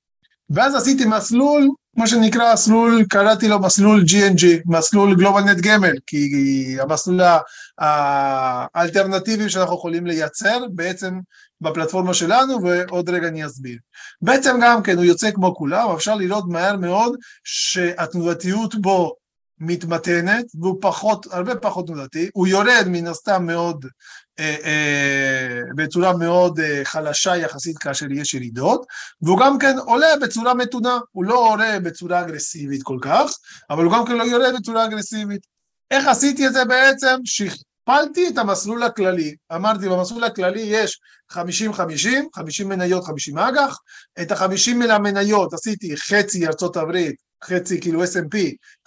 ואז עשיתי מסלול, מה שנקרא מסלול, קראתי לו מסלול GNG, מסלול גלובל נט גמל, כי המסלול האלטרנטיבי שאנחנו יכולים לייצר בעצם בפלטפורמה שלנו, ועוד רגע אני אסביר. בעצם גם כן הוא יוצא כמו כולם, אפשר לראות מהר מאוד שהתנודתיות בו מתמתנת, והוא פחות, הרבה פחות תנודתי, הוא יורד מן הסתם מאוד, אה, אה, בצורה מאוד אה, חלשה יחסית כאשר יש ירידות, והוא גם כן עולה בצורה מתונה, הוא לא עולה בצורה אגרסיבית כל כך, אבל הוא גם כן לא יורד בצורה אגרסיבית. איך עשיתי את זה בעצם? הכפלתי את המסלול הכללי, אמרתי במסלול הכללי יש 50-50, 50 מניות, 50 אג"ח, את ה-50 המניות עשיתי חצי ארצות הברית, חצי כאילו S&P,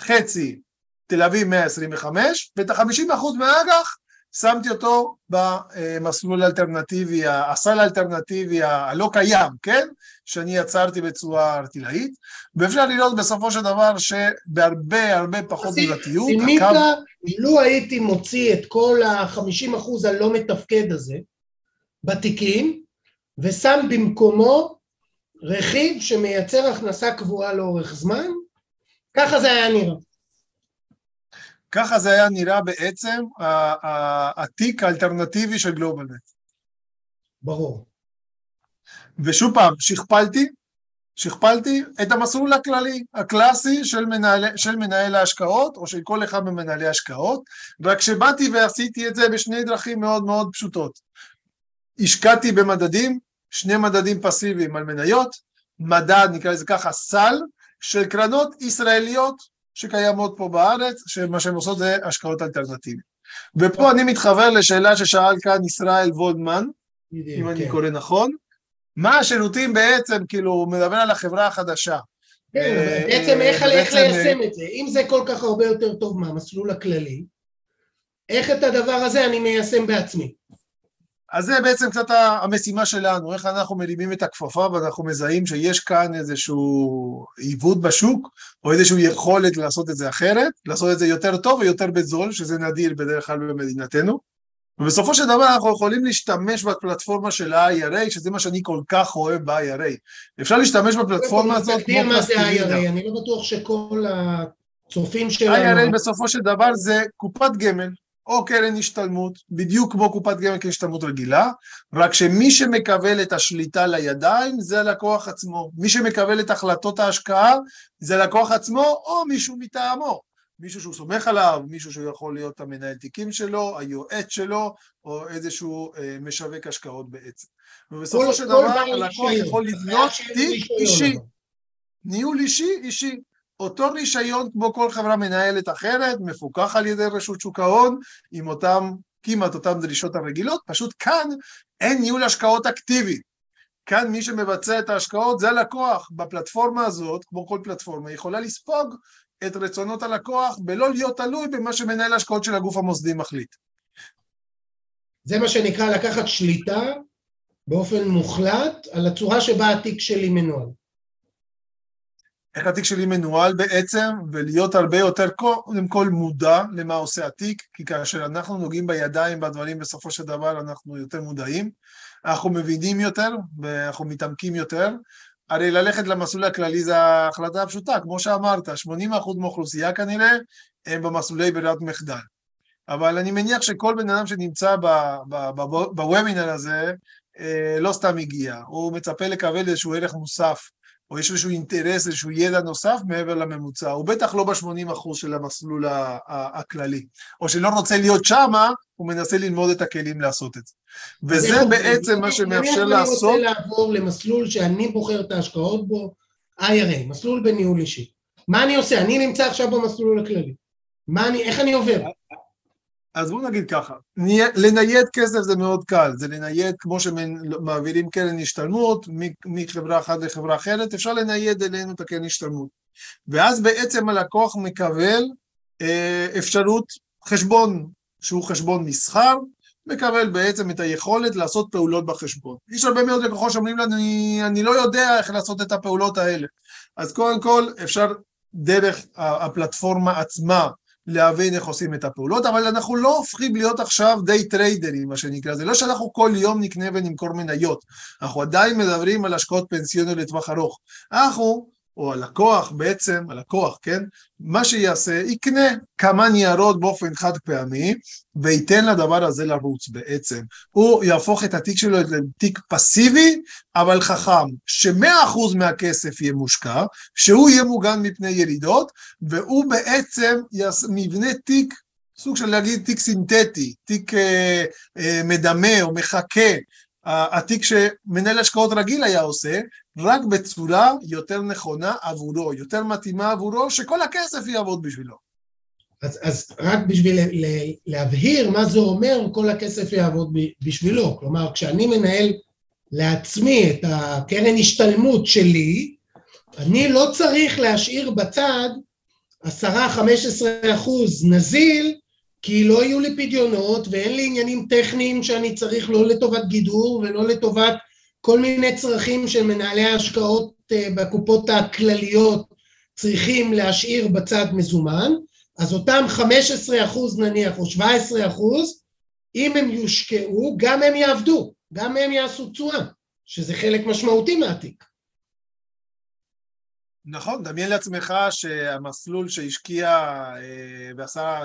חצי תל אביב 125, ואת ה-50% מהאג"ח שמתי אותו במסלול האלטרנטיבי, הסל האלטרנטיבי הלא קיים, כן? שאני יצרתי בצורה ארטילאית, ואפשר לראות בסופו של דבר שבהרבה הרבה פחות תזונתיות, סימית, הקו... לו הייתי מוציא את כל ה-50% הלא מתפקד הזה בתיקים, ושם במקומו רכיב שמייצר הכנסה קבועה לאורך זמן, ככה זה היה נראה. ככה זה היה נראה בעצם התיק האלטרנטיבי של גלובלנט. ברור. ושוב פעם, שכפלתי, שכפלתי את המסלול הכללי, הקלאסי של מנהל, של מנהל ההשקעות, או של כל אחד ממנהלי ההשקעות, רק שבאתי ועשיתי את זה בשני דרכים מאוד מאוד פשוטות. השקעתי במדדים, שני מדדים פסיביים על מניות, מדד, נקרא לזה ככה, סל, של קרנות ישראליות שקיימות פה בארץ, שמה שהן עושות זה השקעות אלטרנטיביות. ופה אני מתחבר לשאלה ששאל כאן ישראל וולדמן, אם אני כן. קורא נכון, מה השירותים בעצם, כאילו, הוא מדבר על החברה החדשה. כן, אה, בעצם איך ליישם את זה? אם זה כל כך הרבה יותר טוב מהמסלול הכללי, איך את הדבר הזה אני מיישם בעצמי? אז זה בעצם קצת המשימה שלנו, איך אנחנו מרימים את הכפפה ואנחנו מזהים שיש כאן איזשהו עיוות בשוק, או איזושהי יכולת לעשות את זה אחרת, לעשות את זה יותר טוב ויותר בזול, שזה נדיר בדרך כלל במדינתנו. ובסופו של דבר אנחנו יכולים להשתמש בפלטפורמה של ה-IRA, שזה מה שאני כל כך אוהב ב-IRA. אפשר להשתמש בפלטפורמה הזאת כמו פלסטילינה. אני לא בטוח שכל הצופים שלנו... IRA בסופו של דבר זה קופת גמל, או קרן השתלמות, בדיוק כמו קופת גמל כהשתלמות רגילה, רק שמי שמקבל את השליטה לידיים זה הלקוח עצמו. מי שמקבל את החלטות ההשקעה זה הלקוח עצמו או מישהו מטעמו. מישהו שהוא סומך עליו, מישהו שהוא יכול להיות המנהל תיקים שלו, היועץ שלו, או איזשהו אה, משווק השקעות בעצם. ובסופו של דבר הלקוח יכול לבנות תיק אישי. ניהול אישי, אישי. אותו רישיון כמו כל חברה מנהלת אחרת, מפוקח על ידי רשות שוק ההון, עם אותם, כמעט אותן דרישות הרגילות, פשוט כאן אין ניהול השקעות אקטיבי. כאן מי שמבצע את ההשקעות זה הלקוח. בפלטפורמה הזאת, כמו כל פלטפורמה, יכולה לספוג את רצונות הלקוח בלא להיות תלוי במה שמנהל ההשקעות של הגוף המוסדי מחליט. זה מה שנקרא לקחת שליטה באופן מוחלט על הצורה שבה התיק שלי מנוהל. איך התיק שלי מנוהל בעצם, ולהיות הרבה יותר קודם כל מודע למה עושה התיק, כי כאשר אנחנו נוגעים בידיים בדברים בסופו של דבר אנחנו יותר מודעים, אנחנו מבינים יותר ואנחנו מתעמקים יותר, הרי ללכת למסלול הכללי זה ההחלטה הפשוטה, כמו שאמרת, 80% מהאוכלוסייה כנראה הם במסלולי ברירת מחדל. אבל אני מניח שכל בן אדם שנמצא בוובינר הזה אה, לא סתם הגיע, הוא מצפה לקבל איזשהו ערך מוסף או יש איזשהו אינטרס, איזשהו ידע נוסף מעבר לממוצע, הוא בטח לא ב-80% של המסלול הכללי, או שלא רוצה להיות שמה, הוא מנסה ללמוד את הכלים לעשות את זה. וזה בעצם מה שמאפשר לעשות... אני רוצה לעבור למסלול שאני בוחר את ההשקעות בו, IRA, מסלול בניהול אישי. מה אני עושה? אני נמצא עכשיו במסלול הכללי. מה אני, איך אני עובר? אז בואו נגיד ככה, לנייד כסף זה מאוד קל, זה לנייד כמו שמעבירים קרן השתלמות מחברה אחת לחברה אחרת, אפשר לנייד אלינו את הקרן השתלמות. ואז בעצם הלקוח מקבל אה, אפשרות חשבון שהוא חשבון מסחר, מקבל בעצם את היכולת לעשות פעולות בחשבון. יש הרבה מאוד לקוחות שאומרים לנו, אני, אני לא יודע איך לעשות את הפעולות האלה. אז קודם כל אפשר דרך הפלטפורמה עצמה להבין איך עושים את הפעולות, אבל אנחנו לא הופכים להיות עכשיו די טריידרים, מה שנקרא, זה לא שאנחנו כל יום נקנה ונמכור מניות, אנחנו עדיין מדברים על השקעות פנסיוניות לטווח ארוך. אנחנו או הלקוח בעצם, הלקוח, כן? מה שיעשה, יקנה כמה ניירות באופן חד פעמי, וייתן לדבר הזה לרוץ בעצם. הוא יהפוך את התיק שלו לתיק פסיבי, אבל חכם, שמאה אחוז מהכסף יהיה מושקע, שהוא יהיה מוגן מפני ירידות, והוא בעצם מבנה תיק סוג של להגיד תיק סינתטי, תיק אה, אה, מדמה או מחכה, התיק שמנהל השקעות רגיל היה עושה, רק בצורה יותר נכונה עבורו, יותר מתאימה עבורו, שכל הכסף יעבוד בשבילו. אז, אז רק בשביל להבהיר מה זה אומר, כל הכסף יעבוד בשבילו. כלומר, כשאני מנהל לעצמי את הקרן השתלמות שלי, אני לא צריך להשאיר בצד 10-15 אחוז נזיל כי לא יהיו לי פדיונות ואין לי עניינים טכניים שאני צריך לא לטובת גידור ולא לטובת כל מיני צרכים של מנהלי ההשקעות אה, בקופות הכלליות צריכים להשאיר בצד מזומן, אז אותם 15 אחוז נניח או 17 אחוז, אם הם יושקעו, גם הם יעבדו, גם הם יעשו תשואה, שזה חלק משמעותי מהתיק. נכון, דמיין לעצמך שהמסלול שהשקיע אה, ועשה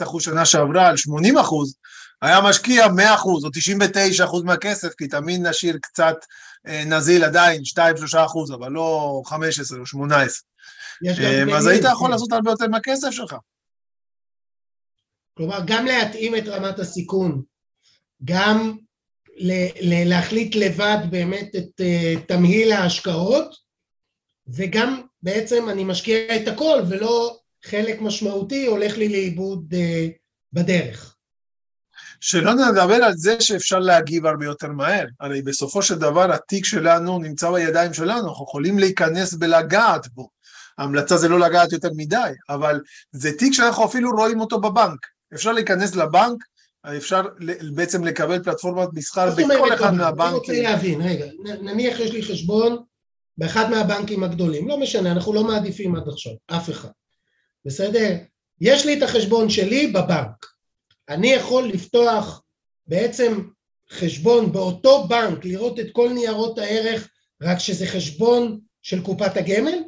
12-14 אחוז שנה שעברה על 80 אחוז, היה משקיע 100 אחוז או 99 אחוז מהכסף, כי תמיד נשאיר קצת אה, נזיל עדיין, 2-3 אחוז, אבל לא 15 או 18. אה, אז היית יכול לעשות הרבה יותר מהכסף שלך. כלומר, גם להתאים את רמת הסיכון, גם להחליט לבד באמת את תמהיל ההשקעות, וגם בעצם אני משקיע את הכל ולא חלק משמעותי הולך לי לאיבוד אה, בדרך. שלא נדבר על זה שאפשר להגיב הרבה יותר מהר. הרי בסופו של דבר התיק שלנו נמצא בידיים שלנו, אנחנו יכולים להיכנס ולגעת בו. ההמלצה זה לא לגעת יותר מדי, אבל זה תיק שאנחנו אפילו רואים אותו בבנק. אפשר להיכנס לבנק, אפשר בעצם לקבל פלטפורמת מסחר בכל אחד מהבנקים. אני רוצה להבין, רגע, נניח יש לי חשבון באחד מהבנקים הגדולים, לא משנה, אנחנו לא מעדיפים עד עכשיו, אף אחד, בסדר? יש לי את החשבון שלי בבנק, אני יכול לפתוח בעצם חשבון באותו בנק, לראות את כל ניירות הערך, רק שזה חשבון של קופת הגמל?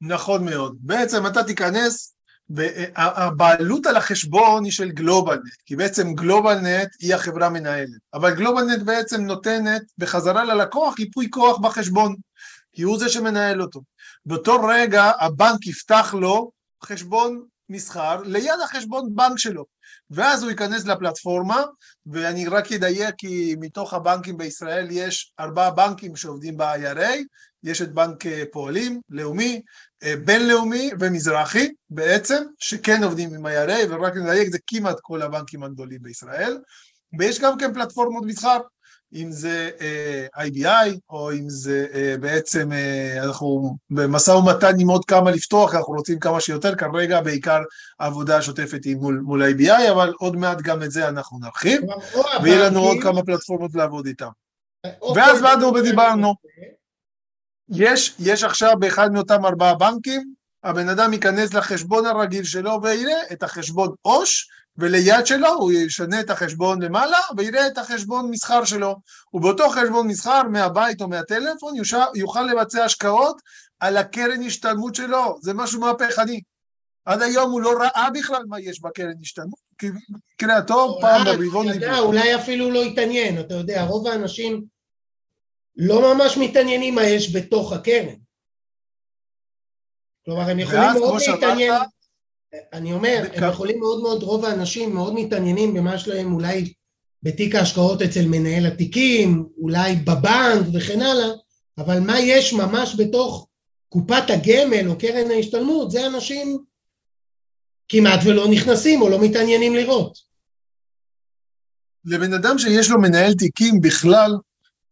נכון מאוד. בעצם אתה תיכנס, והבעלות על החשבון היא של גלובלנט, כי בעצם גלובלנט היא החברה מנהלת, אבל גלובלנט בעצם נותנת בחזרה ללקוח ייפוי כוח בחשבון. כי הוא זה שמנהל אותו. באותו רגע הבנק יפתח לו חשבון מסחר ליד החשבון בנק שלו, ואז הוא ייכנס לפלטפורמה, ואני רק אדייק כי מתוך הבנקים בישראל יש ארבעה בנקים שעובדים ב-IRA, יש את בנק אה, פועלים, לאומי, אה, בינלאומי ומזרחי בעצם, שכן עובדים עם IRA, ורק נדייק זה כמעט כל הבנקים הגדולים בישראל, ויש גם כן פלטפורמות מסחר, אם זה uh, אה, IBI, או אם זה uh, בעצם, uh, אנחנו במשא ומתן עם עוד כמה לפתוח, אנחנו רוצים כמה שיותר, כרגע בעיקר העבודה השוטפת היא מול, מול IBI, אבל עוד מעט גם את זה אנחנו נרחיב, ויהיה לנו עוד כמה פלטפורמות לעבוד איתן. ואז באנו ודיברנו. יש, יש עכשיו באחד מאותם ארבעה בנקים, הבן אדם ייכנס לחשבון הרגיל שלו ויראה את החשבון עו"ש, וליד שלו הוא ישנה את החשבון למעלה ויראה את החשבון מסחר שלו. ובאותו חשבון מסחר מהבית או מהטלפון יוכל לבצע השקעות על הקרן השתלמות שלו, זה משהו מהפכני. עד היום הוא לא ראה בכלל מה יש בקרן השתלמות, כי קריאתו פעם ברבעון דיבר. אולי אפילו לא התעניין, אתה יודע, רוב האנשים לא ממש מתעניינים מה יש בתוך הקרן. כלומר, הם יכולים מאוד להתעניין, אני אומר, הם יכולים מאוד מאוד, רוב האנשים מאוד מתעניינים במה שלהם אולי בתיק ההשקעות אצל מנהל התיקים, אולי בבנק וכן הלאה, אבל מה יש ממש בתוך קופת הגמל או קרן ההשתלמות, זה אנשים כמעט ולא נכנסים או לא מתעניינים לראות. לבן אדם שיש לו מנהל תיקים בכלל,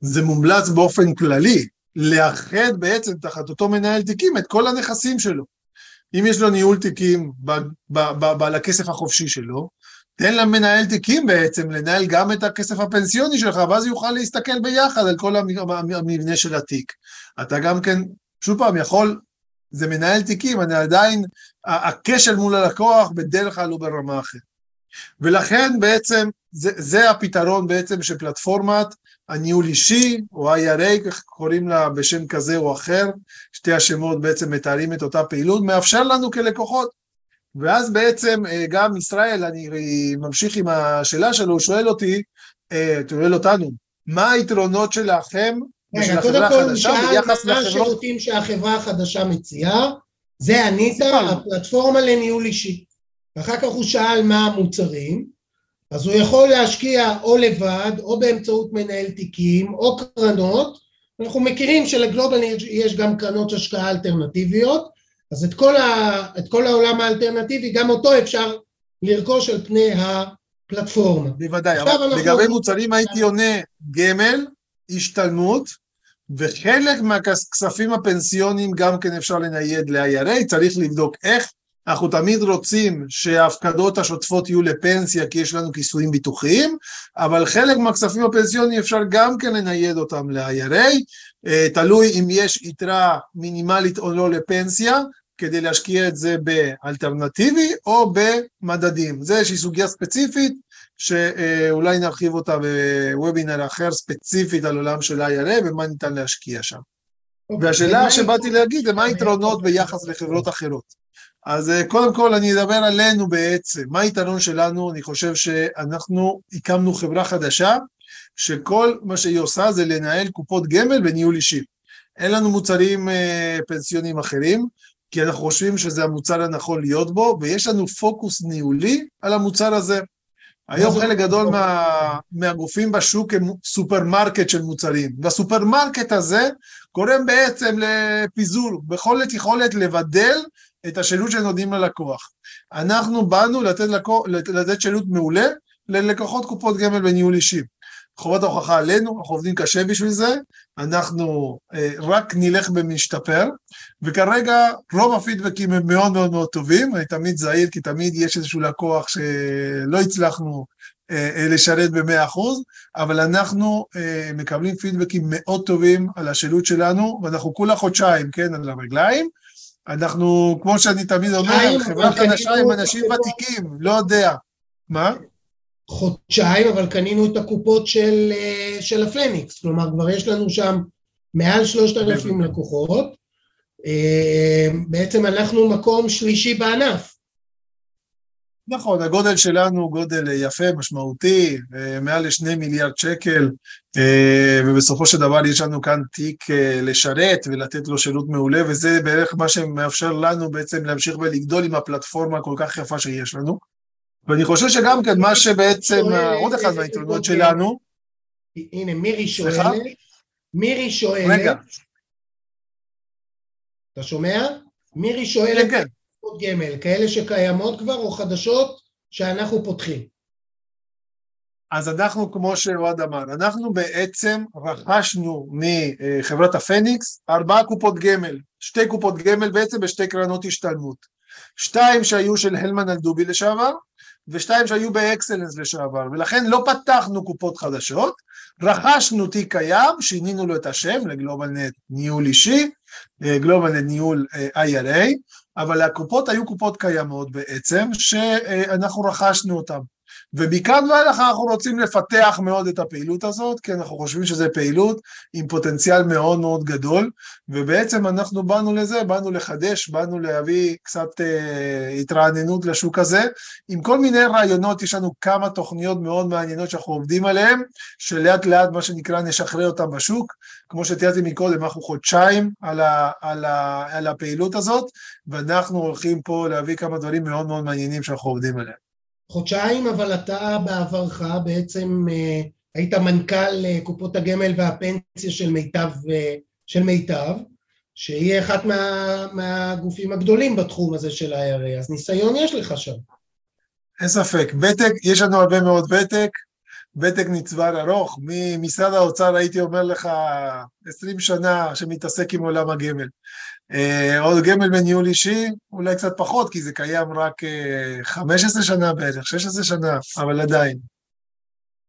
זה מומלץ באופן כללי, לאחד בעצם תחת אותו מנהל תיקים את כל הנכסים שלו. אם יש לו ניהול תיקים ב- ב- לכסף החופשי שלו, תן למנהל תיקים בעצם לנהל גם את הכסף הפנסיוני שלך, ואז יוכל להסתכל ביחד על כל המ- המ- המבנה של התיק. אתה גם כן, שוב פעם, יכול, זה מנהל תיקים, אני עדיין, הכשל מול הלקוח בדרך כלל הוא ברמה אחרת. ולכן בעצם זה, זה הפתרון בעצם של פלטפורמת הניהול אישי, או IRA, כך קוראים לה בשם כזה או אחר, שתי השמות בעצם מתארים את אותה פעילות, מאפשר לנו כלקוחות. ואז בעצם אה, גם ישראל, אני ממשיך עם השאלה שלו, הוא שואל אותי, אה, שואל אותנו, מה היתרונות שלכם ושל קודם החברה כל הוא החדשה שאל ביחס מה לחברות? השירותים שהחברה החדשה מציעה, זה ענית, סיפרנו. הפלטפורמה לניהול אישי. ואחר כך הוא שאל מה המוצרים, אז הוא יכול להשקיע או לבד, או באמצעות מנהל תיקים, או קרנות. אנחנו מכירים שלגלובל יש- גם קרנות השקעה אלטרנטיביות, אז את כל, ה, את כל העולם האלטרנטיבי, גם אותו אפשר לרכוש על פני הפלטפורמה. בוודאי, אבל אנחנו לגבי מוצרים הייתי עונה גמל, השתלמות, וחלק מהכספים הפנסיוניים גם כן אפשר לנייד ל-IRA, צריך לבדוק איך. אנחנו תמיד רוצים שההפקדות השוטפות יהיו לפנסיה כי יש לנו כיסויים ביטוחיים, אבל חלק מהכספים הפנסיוניים אפשר גם כן לנייד אותם ל-IRA, אה, תלוי אם יש יתרה מינימלית או לא לפנסיה, כדי להשקיע את זה באלטרנטיבי או במדדים. זה איזושהי סוגיה ספציפית שאולי נרחיב אותה בוובינר אחר ספציפית על עולם של IRA ומה ניתן להשקיע שם. והשאלה שבאתי? להגיד זה מה היתרונות ביחס לחברות אחרות. אז אה, קודם כל אני אדבר עלינו בעצם, מה היתרון שלנו? אני חושב שאנחנו הקמנו חברה חדשה שכל מה שהיא עושה זה לנהל קופות גמל וניהול אישי. אין לנו מוצרים אה, פנסיוניים אחרים, כי אנחנו חושבים שזה המוצר הנכון להיות בו, ויש לנו פוקוס ניהולי על המוצר הזה. היום זה חלק גדול? מה, מהגופים בשוק הם סופרמרקט של מוצרים, והסופרמרקט הזה גורם בעצם לפיזור, בכל יכולת לבדל את השירות שנותנים ללקוח. אנחנו באנו לתת, לקו, לתת שירות מעולה ללקוחות קופות גמל וניהול אישי. חובת ההוכחה עלינו, אנחנו עובדים קשה בשביל זה, אנחנו אה, רק נלך ומשתפר, וכרגע רוב הפידבקים הם מאוד מאוד מאוד טובים, אני תמיד זהיר כי תמיד יש איזשהו לקוח שלא הצלחנו אה, אה, לשרת במאה אחוז, אבל אנחנו אה, מקבלים פידבקים מאוד טובים על השילוט שלנו, ואנחנו כולה חודשיים, כן, על הרגליים. אנחנו, כמו שאני תמיד אומר, קנינו חדשה עם אנשים ותיקים, לא יודע. מה? חודשיים, אבל קנינו את הקופות של, אה, של הפניקס, כלומר כבר יש לנו שם מעל שלושת אלפים לקוחות, אה, בעצם אנחנו מקום שלישי בענף. נכון, הגודל שלנו הוא גודל אה, יפה, משמעותי, אה, מעל לשני מיליארד שקל, אה, ובסופו של דבר יש לנו כאן תיק לשרת ולתת לו שירות מעולה, וזה בערך מה שמאפשר לנו בעצם להמשיך ולגדול עם הפלטפורמה הכל כך יפה שיש לנו. ואני חושב שגם כן, מה שבעצם, עוד אחד מהיתרונות שלנו, הנה, מירי? שואלת, מירי שואלת, רגע, אתה שומע? מירי שואלת, כן, כן, קופות גמל, כאלה שקיימות כבר או חדשות שאנחנו פותחים. אז אנחנו, כמו שאוהד אמר, אנחנו בעצם רכשנו מחברת הפניקס ארבעה קופות גמל, שתי קופות גמל בעצם בשתי קרנות השתלמות. שתיים שהיו של הלמן אלדובי לשעבר, ושתיים שהיו באקסלנס לשעבר, ולכן לא פתחנו קופות חדשות, רכשנו תיק קיים, שינינו לו את השם לגלובלנט ניהול אישי, גלובלנט ניהול אה, IRA, אבל הקופות היו קופות קיימות בעצם, שאנחנו רכשנו אותן. ומכאן ואילך אנחנו רוצים לפתח מאוד את הפעילות הזאת, כי אנחנו חושבים שזו פעילות עם פוטנציאל מאוד מאוד גדול, ובעצם אנחנו באנו לזה, באנו לחדש, באנו להביא קצת אה, התרעננות לשוק הזה, עם כל מיני רעיונות, יש לנו כמה תוכניות מאוד מעניינות שאנחנו עובדים עליהן, שלאט לאט מה שנקרא נשחרר אותן בשוק, כמו שתיארתי מקודם, אנחנו חודשיים על, ה, על, ה, על הפעילות הזאת, ואנחנו הולכים פה להביא כמה דברים מאוד מאוד מעניינים שאנחנו עובדים עליהם. חודשיים, אבל אתה בעברך בעצם אה, היית מנכ"ל אה, קופות הגמל והפנסיה של מיטב, אה, של מיטב, שהיא אחת מה, מהגופים הגדולים בתחום הזה של ה-IRA, אז ניסיון יש לך שם. אין ספק. ותק, יש לנו הרבה מאוד ותק, ותק נצבר ארוך. ממשרד האוצר הייתי אומר לך 20 שנה שמתעסק עם עולם הגמל. אה, עוד גמל בניהול אישי, אולי קצת פחות, כי זה קיים רק 15 אה, שנה בערך, 16 שנה, אבל עדיין.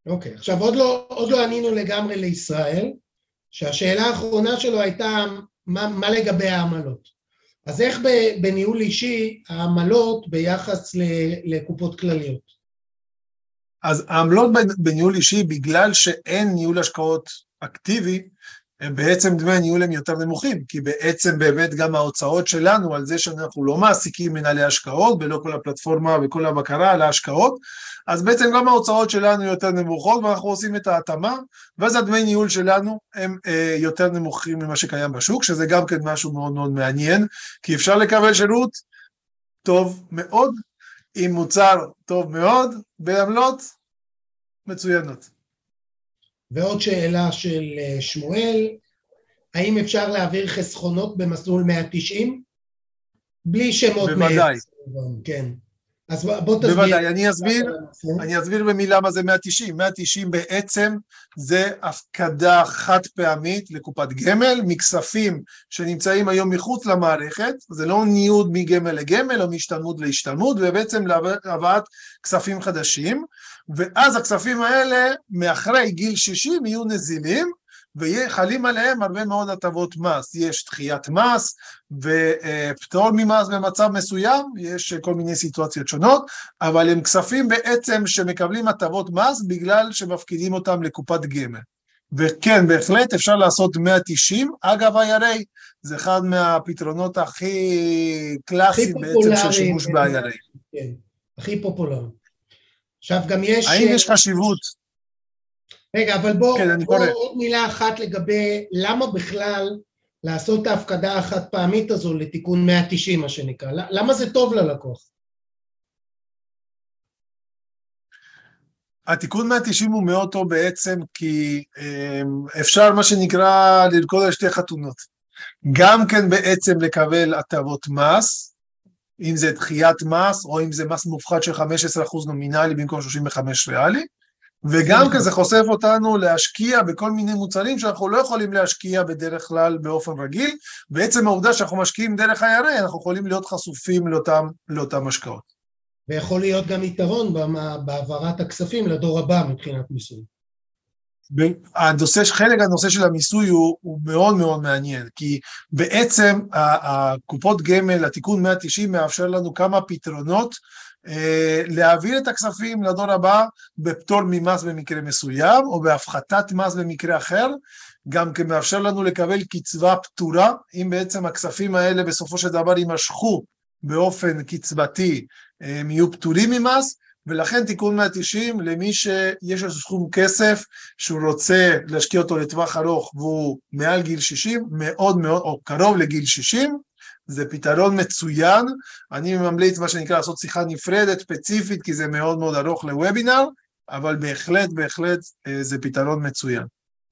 אוקיי, okay, עכשיו עוד לא, עוד לא ענינו לגמרי לישראל, שהשאלה האחרונה שלו הייתה מה, מה לגבי העמלות. אז איך בניהול אישי העמלות ביחס לקופות כלליות? אז העמלות בניהול אישי, בגלל שאין ניהול השקעות אקטיבי, הם בעצם דמי הניהול הם יותר נמוכים, כי בעצם באמת גם ההוצאות שלנו על זה שאנחנו לא מעסיקים מנהלי השקעות ולא כל הפלטפורמה וכל הבקרה על ההשקעות, אז בעצם גם ההוצאות שלנו יותר נמוכות ואנחנו עושים את ההתאמה, ואז הדמי ניהול שלנו הם אה, יותר נמוכים ממה שקיים בשוק, שזה גם כן משהו מאוד מאוד מעניין, כי אפשר לקבל שירות טוב מאוד, עם מוצר טוב מאוד, בעמלות מצוינות. ועוד שאלה של אה, שמואל, האם אפשר להעביר חסכונות במסלול 190? בלי שמות בוודאי. כן. אז בוא תסביר. בוודאי, אני אסביר, אני אסביר במילה מה זה 190. 190 בעצם זה הפקדה חד פעמית לקופת גמל מכספים שנמצאים היום מחוץ למערכת, זה לא ניוד מגמל לגמל או מהשתלמות להשתלמות, ובעצם להבאת כספים חדשים. ואז הכספים האלה, מאחרי גיל 60, יהיו נזילים, וחלים עליהם הרבה מאוד הטבות מס. יש דחיית מס ופטור ממס במצב מסוים, יש כל מיני סיטואציות שונות, אבל הם כספים בעצם שמקבלים הטבות מס בגלל שמפקידים אותם לקופת גמל. וכן, בהחלט אפשר לעשות 190. אגב, IRA זה אחד מהפתרונות הכי קלאסיים בעצם של שימוש ב-IRA. כן, הכי פופולרי. עכשיו גם יש... האם יש אה, חשיבות? רגע, אבל בוא, כן, בוא עוד מילה אחת לגבי למה בכלל לעשות את ההפקדה החד פעמית הזו לתיקון 190, מה שנקרא. למה זה טוב ללקוח? התיקון 190 הוא מאוד טוב בעצם כי אמ, אפשר מה שנקרא לרקוד על שתי חתונות. גם כן בעצם לקבל הטבות מס, אם זה דחיית מס, או אם זה מס מופחת של 15% נומינלי במקום 35 ריאלי, וגם כן זה חושף אותנו להשקיע בכל מיני מוצרים שאנחנו לא יכולים להשקיע בדרך כלל באופן רגיל, בעצם העובדה שאנחנו משקיעים דרך ה-IRA, אנחנו יכולים להיות חשופים לאותם, לאותם השקעות. ויכול להיות גם יתרון בהעברת הכספים לדור הבא מבחינת מיסוי. הנושא, חלק הנושא של המיסוי הוא, הוא מאוד מאוד מעניין, כי בעצם הקופות גמל, התיקון 190 מאפשר לנו כמה פתרונות אה, להעביר את הכספים לדור הבא בפטור ממס במקרה מסוים, או בהפחתת מס במקרה אחר, גם כן מאפשר לנו לקבל קצבה פטורה, אם בעצם הכספים האלה בסופו של דבר יימשכו באופן קצבתי, הם יהיו פטורים ממס, ולכן תיקון 190 למי שיש לו סכום כסף שהוא רוצה להשקיע אותו לטווח ארוך והוא מעל גיל 60, מאוד מאוד, או קרוב לגיל 60, זה פתרון מצוין, אני ממליץ מה שנקרא לעשות שיחה נפרדת, ספציפית, כי זה מאוד מאוד ארוך לוובינר, אבל בהחלט, בהחלט אה, זה פתרון מצוין.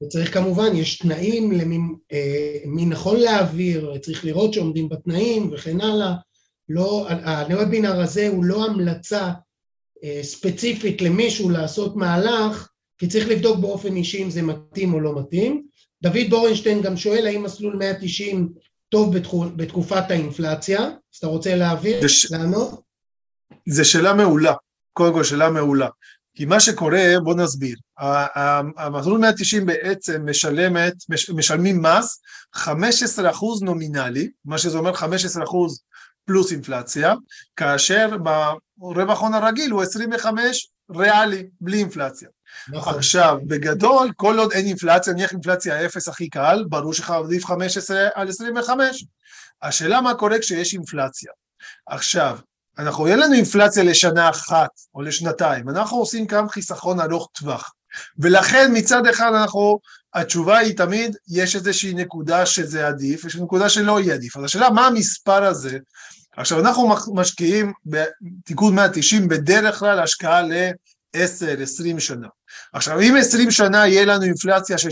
וצריך כמובן, יש תנאים למי אה, נכון להעביר, צריך לראות שעומדים בתנאים וכן הלאה. לא, הוובינר הזה הוא לא המלצה ספציפית למישהו לעשות מהלך, כי צריך לבדוק באופן אישי אם זה מתאים או לא מתאים. דוד בורנשטיין גם שואל האם מסלול 190 טוב בתקופת האינפלציה, אז אתה רוצה להעביר, ש... לענות? זו שאלה מעולה, קודם כל שאלה מעולה. כי מה שקורה, בוא נסביר, המסלול 190 בעצם משלמת, משלמים מס 15% נומינלי, מה שזה אומר 15% פלוס אינפלציה, כאשר ברווח הון הרגיל הוא 25 ריאלי, בלי אינפלציה. נכון. עכשיו, בגדול, כל עוד אין אינפלציה, נניח אינפלציה אפס הכי קל, ברור שלך עדיף 15 על 25. השאלה מה קורה כשיש אינפלציה. עכשיו, אנחנו, אין לנו אינפלציה לשנה אחת או לשנתיים, אנחנו עושים גם חיסכון ארוך טווח. ולכן מצד אחד אנחנו, התשובה היא תמיד, יש איזושהי נקודה שזה עדיף, יש נקודה שלא יהיה עדיף. אז השאלה, מה המספר הזה? עכשיו, אנחנו משקיעים בתיקון 190 בדרך כלל השקעה ל-10-20 שנה. עכשיו, אם 20 שנה יהיה לנו אינפלציה של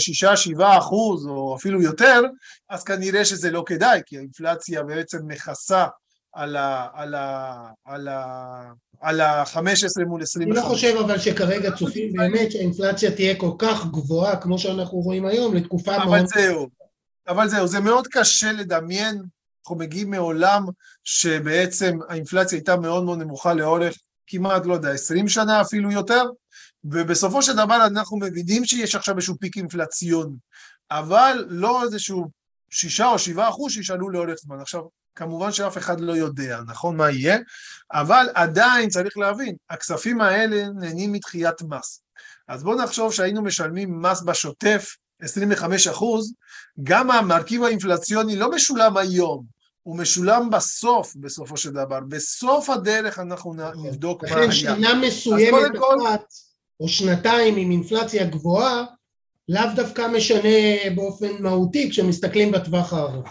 6-7 אחוז, או אפילו יותר, אז כנראה שזה לא כדאי, כי האינפלציה בעצם מכסה על ה... על ה... על ה... על ה-15 מול 25. אני לא חושב אבל שכרגע צופים באמת שהאינפלציה תהיה כל כך גבוהה, כמו שאנחנו רואים היום, לתקופה אבל מאוד... אבל זהו, אבל זהו, זה מאוד קשה לדמיין, אנחנו מגיעים מעולם שבעצם האינפלציה הייתה מאוד מאוד נמוכה לאורך כמעט, לא יודע, 20 שנה אפילו יותר, ובסופו של דבר אנחנו מבינים שיש עכשיו איזשהו פיק אינפלציון, אבל לא איזשהו שישה או שבעה אחוז שישאלו לאורך זמן. עכשיו, כמובן שאף אחד לא יודע, נכון, מה יהיה, אבל עדיין צריך להבין, הכספים האלה נהנים מדחיית מס. אז בואו נחשוב שהיינו משלמים מס בשוטף 25 אחוז, גם המרכיב האינפלציוני לא משולם היום, הוא משולם בסוף, בסופו של דבר. בסוף הדרך אנחנו נבדוק מה היה. לכן שנה מסוימת כל- אחת, או שנתיים עם אינפלציה גבוהה, לאו דווקא משנה באופן מהותי כשמסתכלים בטווח הארוך.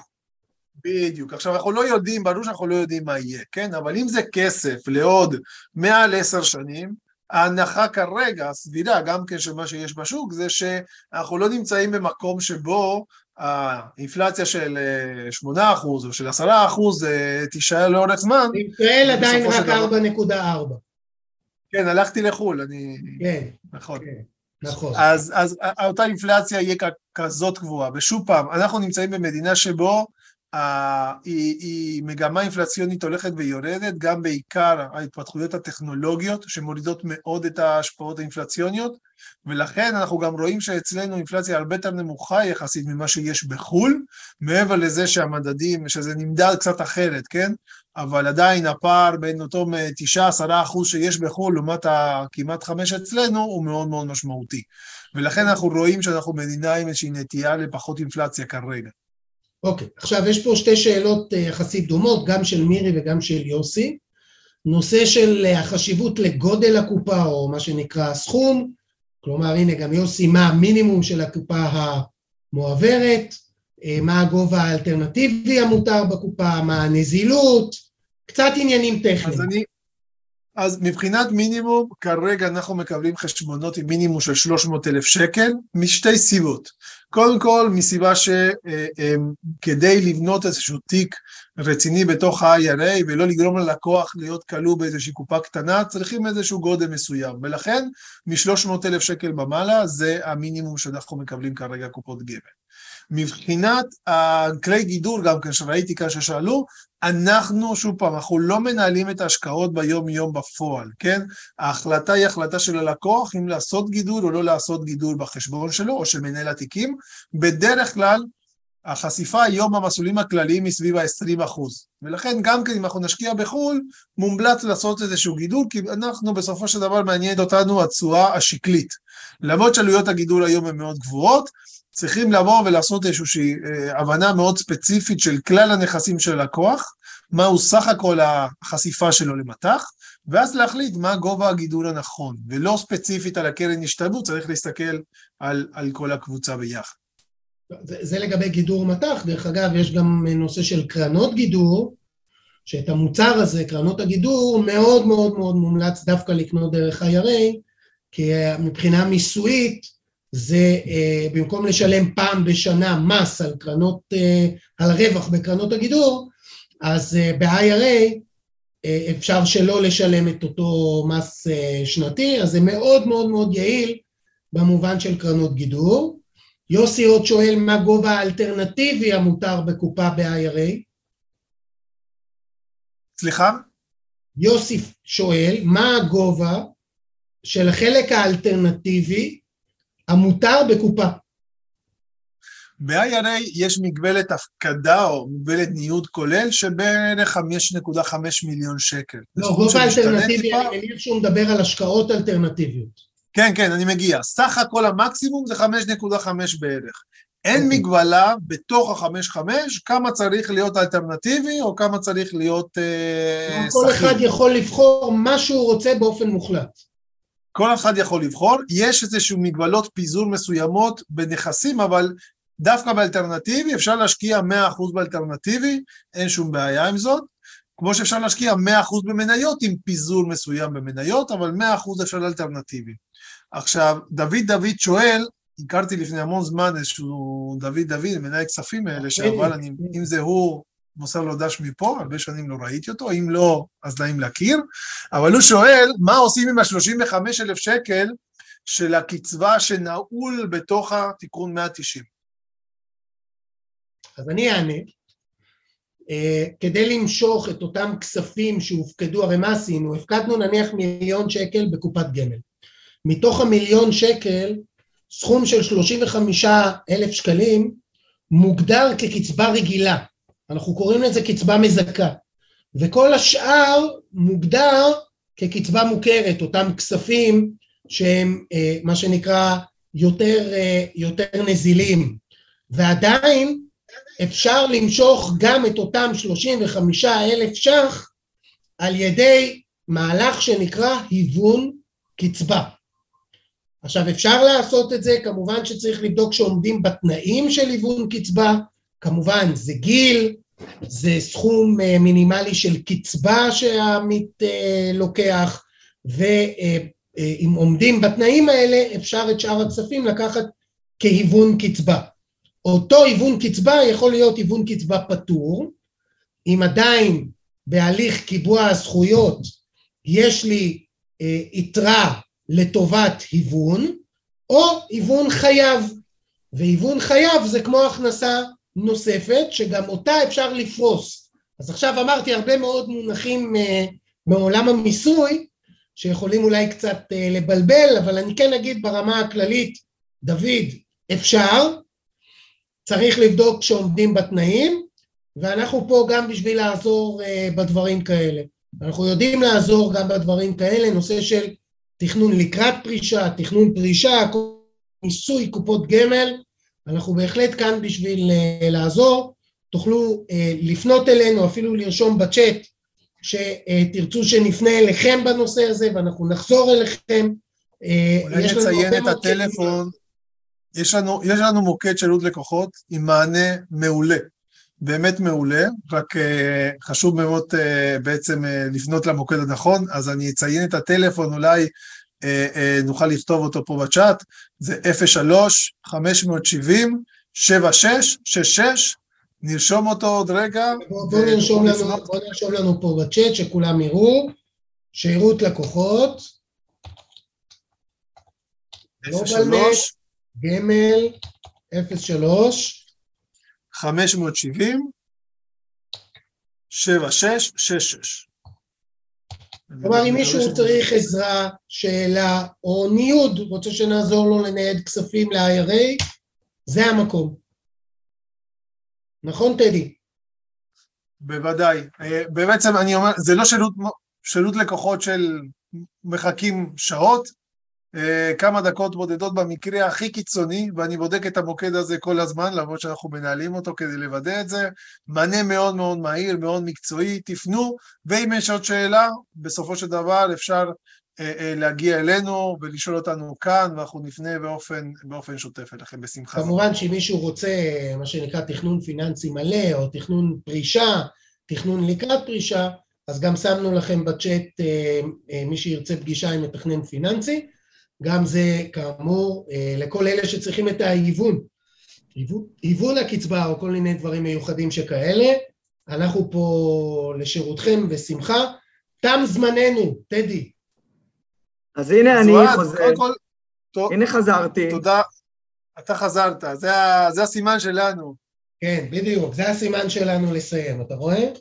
בדיוק. עכשיו, אנחנו לא יודעים, ברור שאנחנו לא יודעים מה יהיה, כן? אבל אם זה כסף לעוד מעל עשר שנים, ההנחה כרגע, הסבירה, גם כן של מה שיש בשוק, זה שאנחנו לא נמצאים במקום שבו האינפלציה של אה, 8 אחוז או של 10 אחוז אה, תישאר לאורך זמן. בישראל עדיין רק של דבר- 4.4. כן, הלכתי לחו"ל, אני... כן, נכון. כן, נכון. אז, אז אותה אינפלציה יהיה כזאת גבוהה. ושוב פעם, אנחנו נמצאים במדינה שבו אה, היא, היא מגמה אינפלציונית הולכת ויורדת, גם בעיקר ההתפתחויות הטכנולוגיות שמורידות מאוד את ההשפעות האינפלציוניות, ולכן אנחנו גם רואים שאצלנו אינפלציה הרבה יותר נמוכה יחסית ממה שיש בחו"ל, מעבר לזה שהמדדים, שזה נמדד קצת אחרת, כן? אבל עדיין הפער בין אותו 9-10 אחוז שיש בחו"ל לעומת הכמעט חמש אצלנו הוא מאוד מאוד משמעותי. ולכן אנחנו רואים שאנחנו מדינה עם איזושהי נטייה לפחות אינפלציה כרגע. אוקיי, עכשיו יש פה שתי שאלות אה, יחסית דומות, גם של מירי וגם של יוסי. נושא של אה, החשיבות לגודל הקופה, או מה שנקרא הסכום, כלומר, הנה גם יוסי, מה המינימום של הקופה המועברת, אה, מה הגובה האלטרנטיבי המותר בקופה, מה הנזילות, קצת עניינים טכניים. אז אני... אז מבחינת מינימום, כרגע אנחנו מקבלים חשבונות עם מינימום של 300 אלף שקל, משתי סיבות. קודם כל, מסיבה שכדי לבנות איזשהו תיק רציני בתוך ה-IRA ולא לגרום ללקוח להיות כלוא באיזושהי קופה קטנה, צריכים איזשהו גודל מסוים. ולכן, מ-300 אלף שקל במעלה זה המינימום שאנחנו מקבלים כרגע קופות גמל. מבחינת הכלי גידור גם כן שראיתי כאן ששאלו, אנחנו, שוב פעם, אנחנו לא מנהלים את ההשקעות ביום-יום בפועל, כן? ההחלטה היא החלטה של הלקוח אם לעשות גידור או לא לעשות גידור בחשבון שלו, או של מנהל התיקים. בדרך כלל, החשיפה היום במסלולים הכלליים היא סביב ה-20 אחוז. ולכן גם כן אם אנחנו נשקיע בחו"ל, מומלץ לעשות איזשהו גידול, כי אנחנו בסופו של דבר מעניינת אותנו התשואה השקלית. למרות שעלויות הגידול היום הן מאוד גבוהות, צריכים לבוא ולעשות איזושהי אה, הבנה מאוד ספציפית של כלל הנכסים של הלקוח, מהו סך הכל החשיפה שלו למטח, ואז להחליט מה גובה הגידול הנכון, ולא ספציפית על הקרן השתלמות, צריך להסתכל על, על כל הקבוצה ביחד. זה, זה לגבי גידור מטח, דרך אגב, יש גם נושא של קרנות גידור, שאת המוצר הזה, קרנות הגידור, מאוד מאוד מאוד מומלץ דווקא לקנות דרך IRA, כי מבחינה מיסויית, זה אה, במקום לשלם פעם בשנה מס על קרנות, אה, על הרווח בקרנות הגידור, אז אה, ב-IRA אה, אפשר שלא לשלם את אותו מס אה, שנתי, אז זה מאוד מאוד מאוד יעיל במובן של קרנות גידור. יוסי עוד שואל מה גובה האלטרנטיבי המותר בקופה ב-IRA. סליחה? יוסי שואל מה הגובה של החלק האלטרנטיבי המותר בקופה. ב-IRA יש מגבלת הפקדה או מגבלת ניוד כולל שבערך 5.5 מיליון שקל. לא, גובה אלטרנטיבי, אני מניח שהוא מדבר על השקעות אלטרנטיביות. כן, כן, אני מגיע. סך הכל המקסימום זה 5.5 בערך. אין אוקיי. מגבלה בתוך ה-5.5 כמה צריך להיות אלטרנטיבי או כמה צריך להיות שכיר. כל אחד יכול לבחור מה שהוא רוצה באופן מוחלט. כל אחד יכול לבחור, יש איזשהו מגבלות פיזור מסוימות בנכסים, אבל דווקא באלטרנטיבי אפשר להשקיע 100% באלטרנטיבי, אין שום בעיה עם זאת, כמו שאפשר להשקיע 100% במניות עם פיזור מסוים במניות, אבל 100% אפשר לאלטרנטיבי. עכשיו, דוד דוד שואל, הכרתי לפני המון זמן איזשהו דוד דוד, מנהל כספים האלה, שאבל אני, אם זה הוא, מוסר לו דש מפה, הרבה שנים לא ראיתי אותו, אם לא, אז נעים להכיר, אבל הוא שואל, מה עושים עם ה-35 אלף שקל של הקצבה שנעול בתוך התיקון 190? אז אני אענה. Uh, כדי למשוך את אותם כספים שהופקדו, הרי מה עשינו? הפקדנו נניח מיליון שקל בקופת גמל. מתוך המיליון שקל, סכום של 35 אלף שקלים מוגדר כקצבה רגילה. אנחנו קוראים לזה קצבה מזכה. וכל השאר מוגדר כקצבה מוכרת, אותם כספים שהם uh, מה שנקרא יותר, uh, יותר נזילים. ועדיין אפשר למשוך גם את אותם 35 אלף ש"ח על ידי מהלך שנקרא היוון קצבה. עכשיו אפשר לעשות את זה, כמובן שצריך לבדוק שעומדים בתנאים של היוון קצבה, כמובן זה גיל, זה סכום אה, מינימלי של קצבה שהעמית אה, לוקח, ואם עומדים בתנאים האלה אפשר את שאר הכספים לקחת כהיוון קצבה. אותו היוון קצבה יכול להיות היוון קצבה פטור, אם עדיין בהליך קיבוע הזכויות יש לי אה, יתרה לטובת היוון, או היוון חייב, והיוון חייב זה כמו הכנסה נוספת שגם אותה אפשר לפרוס. אז עכשיו אמרתי הרבה מאוד מונחים אה, מעולם המיסוי שיכולים אולי קצת אה, לבלבל, אבל אני כן אגיד ברמה הכללית, דוד, אפשר, צריך לבדוק שעומדים בתנאים, ואנחנו פה גם בשביל לעזור uh, בדברים כאלה. אנחנו יודעים לעזור גם בדברים כאלה, נושא של תכנון לקראת פרישה, תכנון פרישה, מיסוי קופות גמל, אנחנו בהחלט כאן בשביל uh, לעזור. תוכלו uh, לפנות אלינו, אפילו לרשום בצ'אט שתרצו שנפנה אליכם בנושא הזה ואנחנו נחזור אליכם. אולי נציין את הטלפון. יש לנו, יש לנו מוקד שירות לקוחות עם מענה מעולה, באמת מעולה, רק uh, חשוב מאוד uh, בעצם uh, לפנות למוקד הנכון, אז אני אציין את הטלפון, אולי נוכל לכתוב אותו פה בצ'אט, זה 03-570-7666, נרשום אותו עוד רגע. בואו בוא נרשום, לנו, בוא נרשום לנו פה בצ'אט שכולם יראו, שירות לקוחות. 03 גמל 03 570 7666 כלומר, אם מישהו צריך עזרה, שאלה או ניוד, רוצה שנעזור לו לנייד כספים ל-IRA, זה המקום. נכון, טדי? בוודאי. אה, בעצם אני אומר, זה לא שירות, שירות לקוחות של מחכים שעות, כמה דקות בודדות במקרה הכי קיצוני, ואני בודק את המוקד הזה כל הזמן, למרות שאנחנו מנהלים אותו כדי לוודא את זה. מענה מאוד מאוד מהיר, מאוד מקצועי, תפנו, ואם יש עוד שאלה, בסופו של דבר אפשר אה, אה, להגיע אלינו ולשאול אותנו כאן, ואנחנו נפנה באופן, באופן שוטף אליכם, בשמחה. כמובן שאם מישהו רוצה, מה שנקרא תכנון פיננסי מלא, או תכנון פרישה, תכנון לקראת פרישה, אז גם שמנו לכם בצ'אט מי שירצה פגישה עם מתכנן פיננסי. גם זה כאמור אה, לכל אלה שצריכים את ההיוון, היוון הקצבה או כל מיני דברים מיוחדים שכאלה, אנחנו פה לשירותכם בשמחה. תם זמננו, טדי. אז הנה אני חוזר, הנה חזרתי. תודה, אתה חזרת, זה, זה הסימן שלנו. כן, בדיוק, זה הסימן שלנו לסיים, אתה רואה?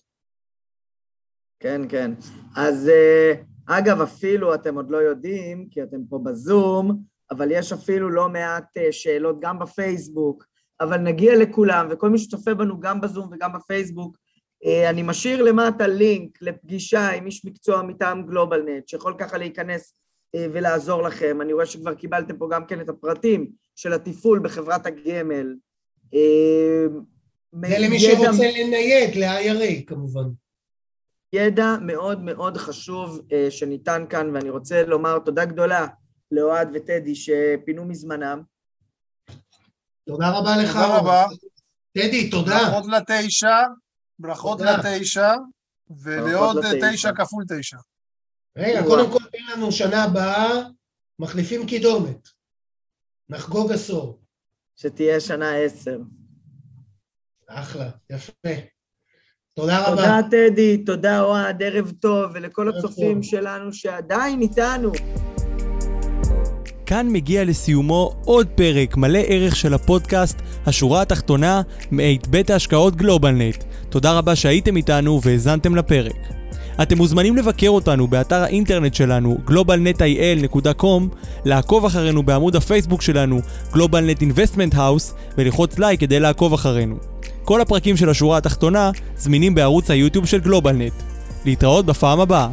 כן, כן. אז... uh, אגב, אפילו אתם עוד לא יודעים, כי אתם פה בזום, אבל יש אפילו לא מעט אה, שאלות גם בפייסבוק אבל נגיע לכולם, וכל מי שצופה בנו גם בזום וגם בפייסבוק, אה, אני משאיר למטה לינק לפגישה עם איש מקצוע מטעם גלובלנט, שיכול ככה להיכנס אה, ולעזור לכם. אני רואה שכבר קיבלתם פה גם כן את הפרטים של התפעול בחברת הגמל. זה למי שרוצה לנייד, ל-IRA כמובן. ידע מאוד מאוד חשוב שניתן כאן, ואני רוצה לומר תודה גדולה לאוהד וטדי שפינו מזמנם. תודה רבה לך. תודה רבה. טדי, תודה. ברכות לתשע, ברכות לתשע, ולעוד תשע כפול תשע. רגע, קודם כל תן לנו שנה הבאה, מחליפים קידומת. נחגוג עשור. שתהיה שנה עשר. אחלה, יפה. תודה רבה. תודה, טדי, תודה, אוהד, ערב טוב, ולכל הצופים שלנו שעדיין איתנו. כאן מגיע לסיומו עוד פרק מלא ערך של הפודקאסט השורה התחתונה מאת בית ההשקעות גלובלנט. תודה רבה שהייתם איתנו והאזנתם לפרק. אתם מוזמנים לבקר אותנו באתר האינטרנט שלנו globalnetil.com, לעקוב אחרינו בעמוד הפייסבוק שלנו GlobalNet Investment House וללחוץ לייק כדי לעקוב אחרינו. כל הפרקים של השורה התחתונה זמינים בערוץ היוטיוב של גלובלנט. להתראות בפעם הבאה.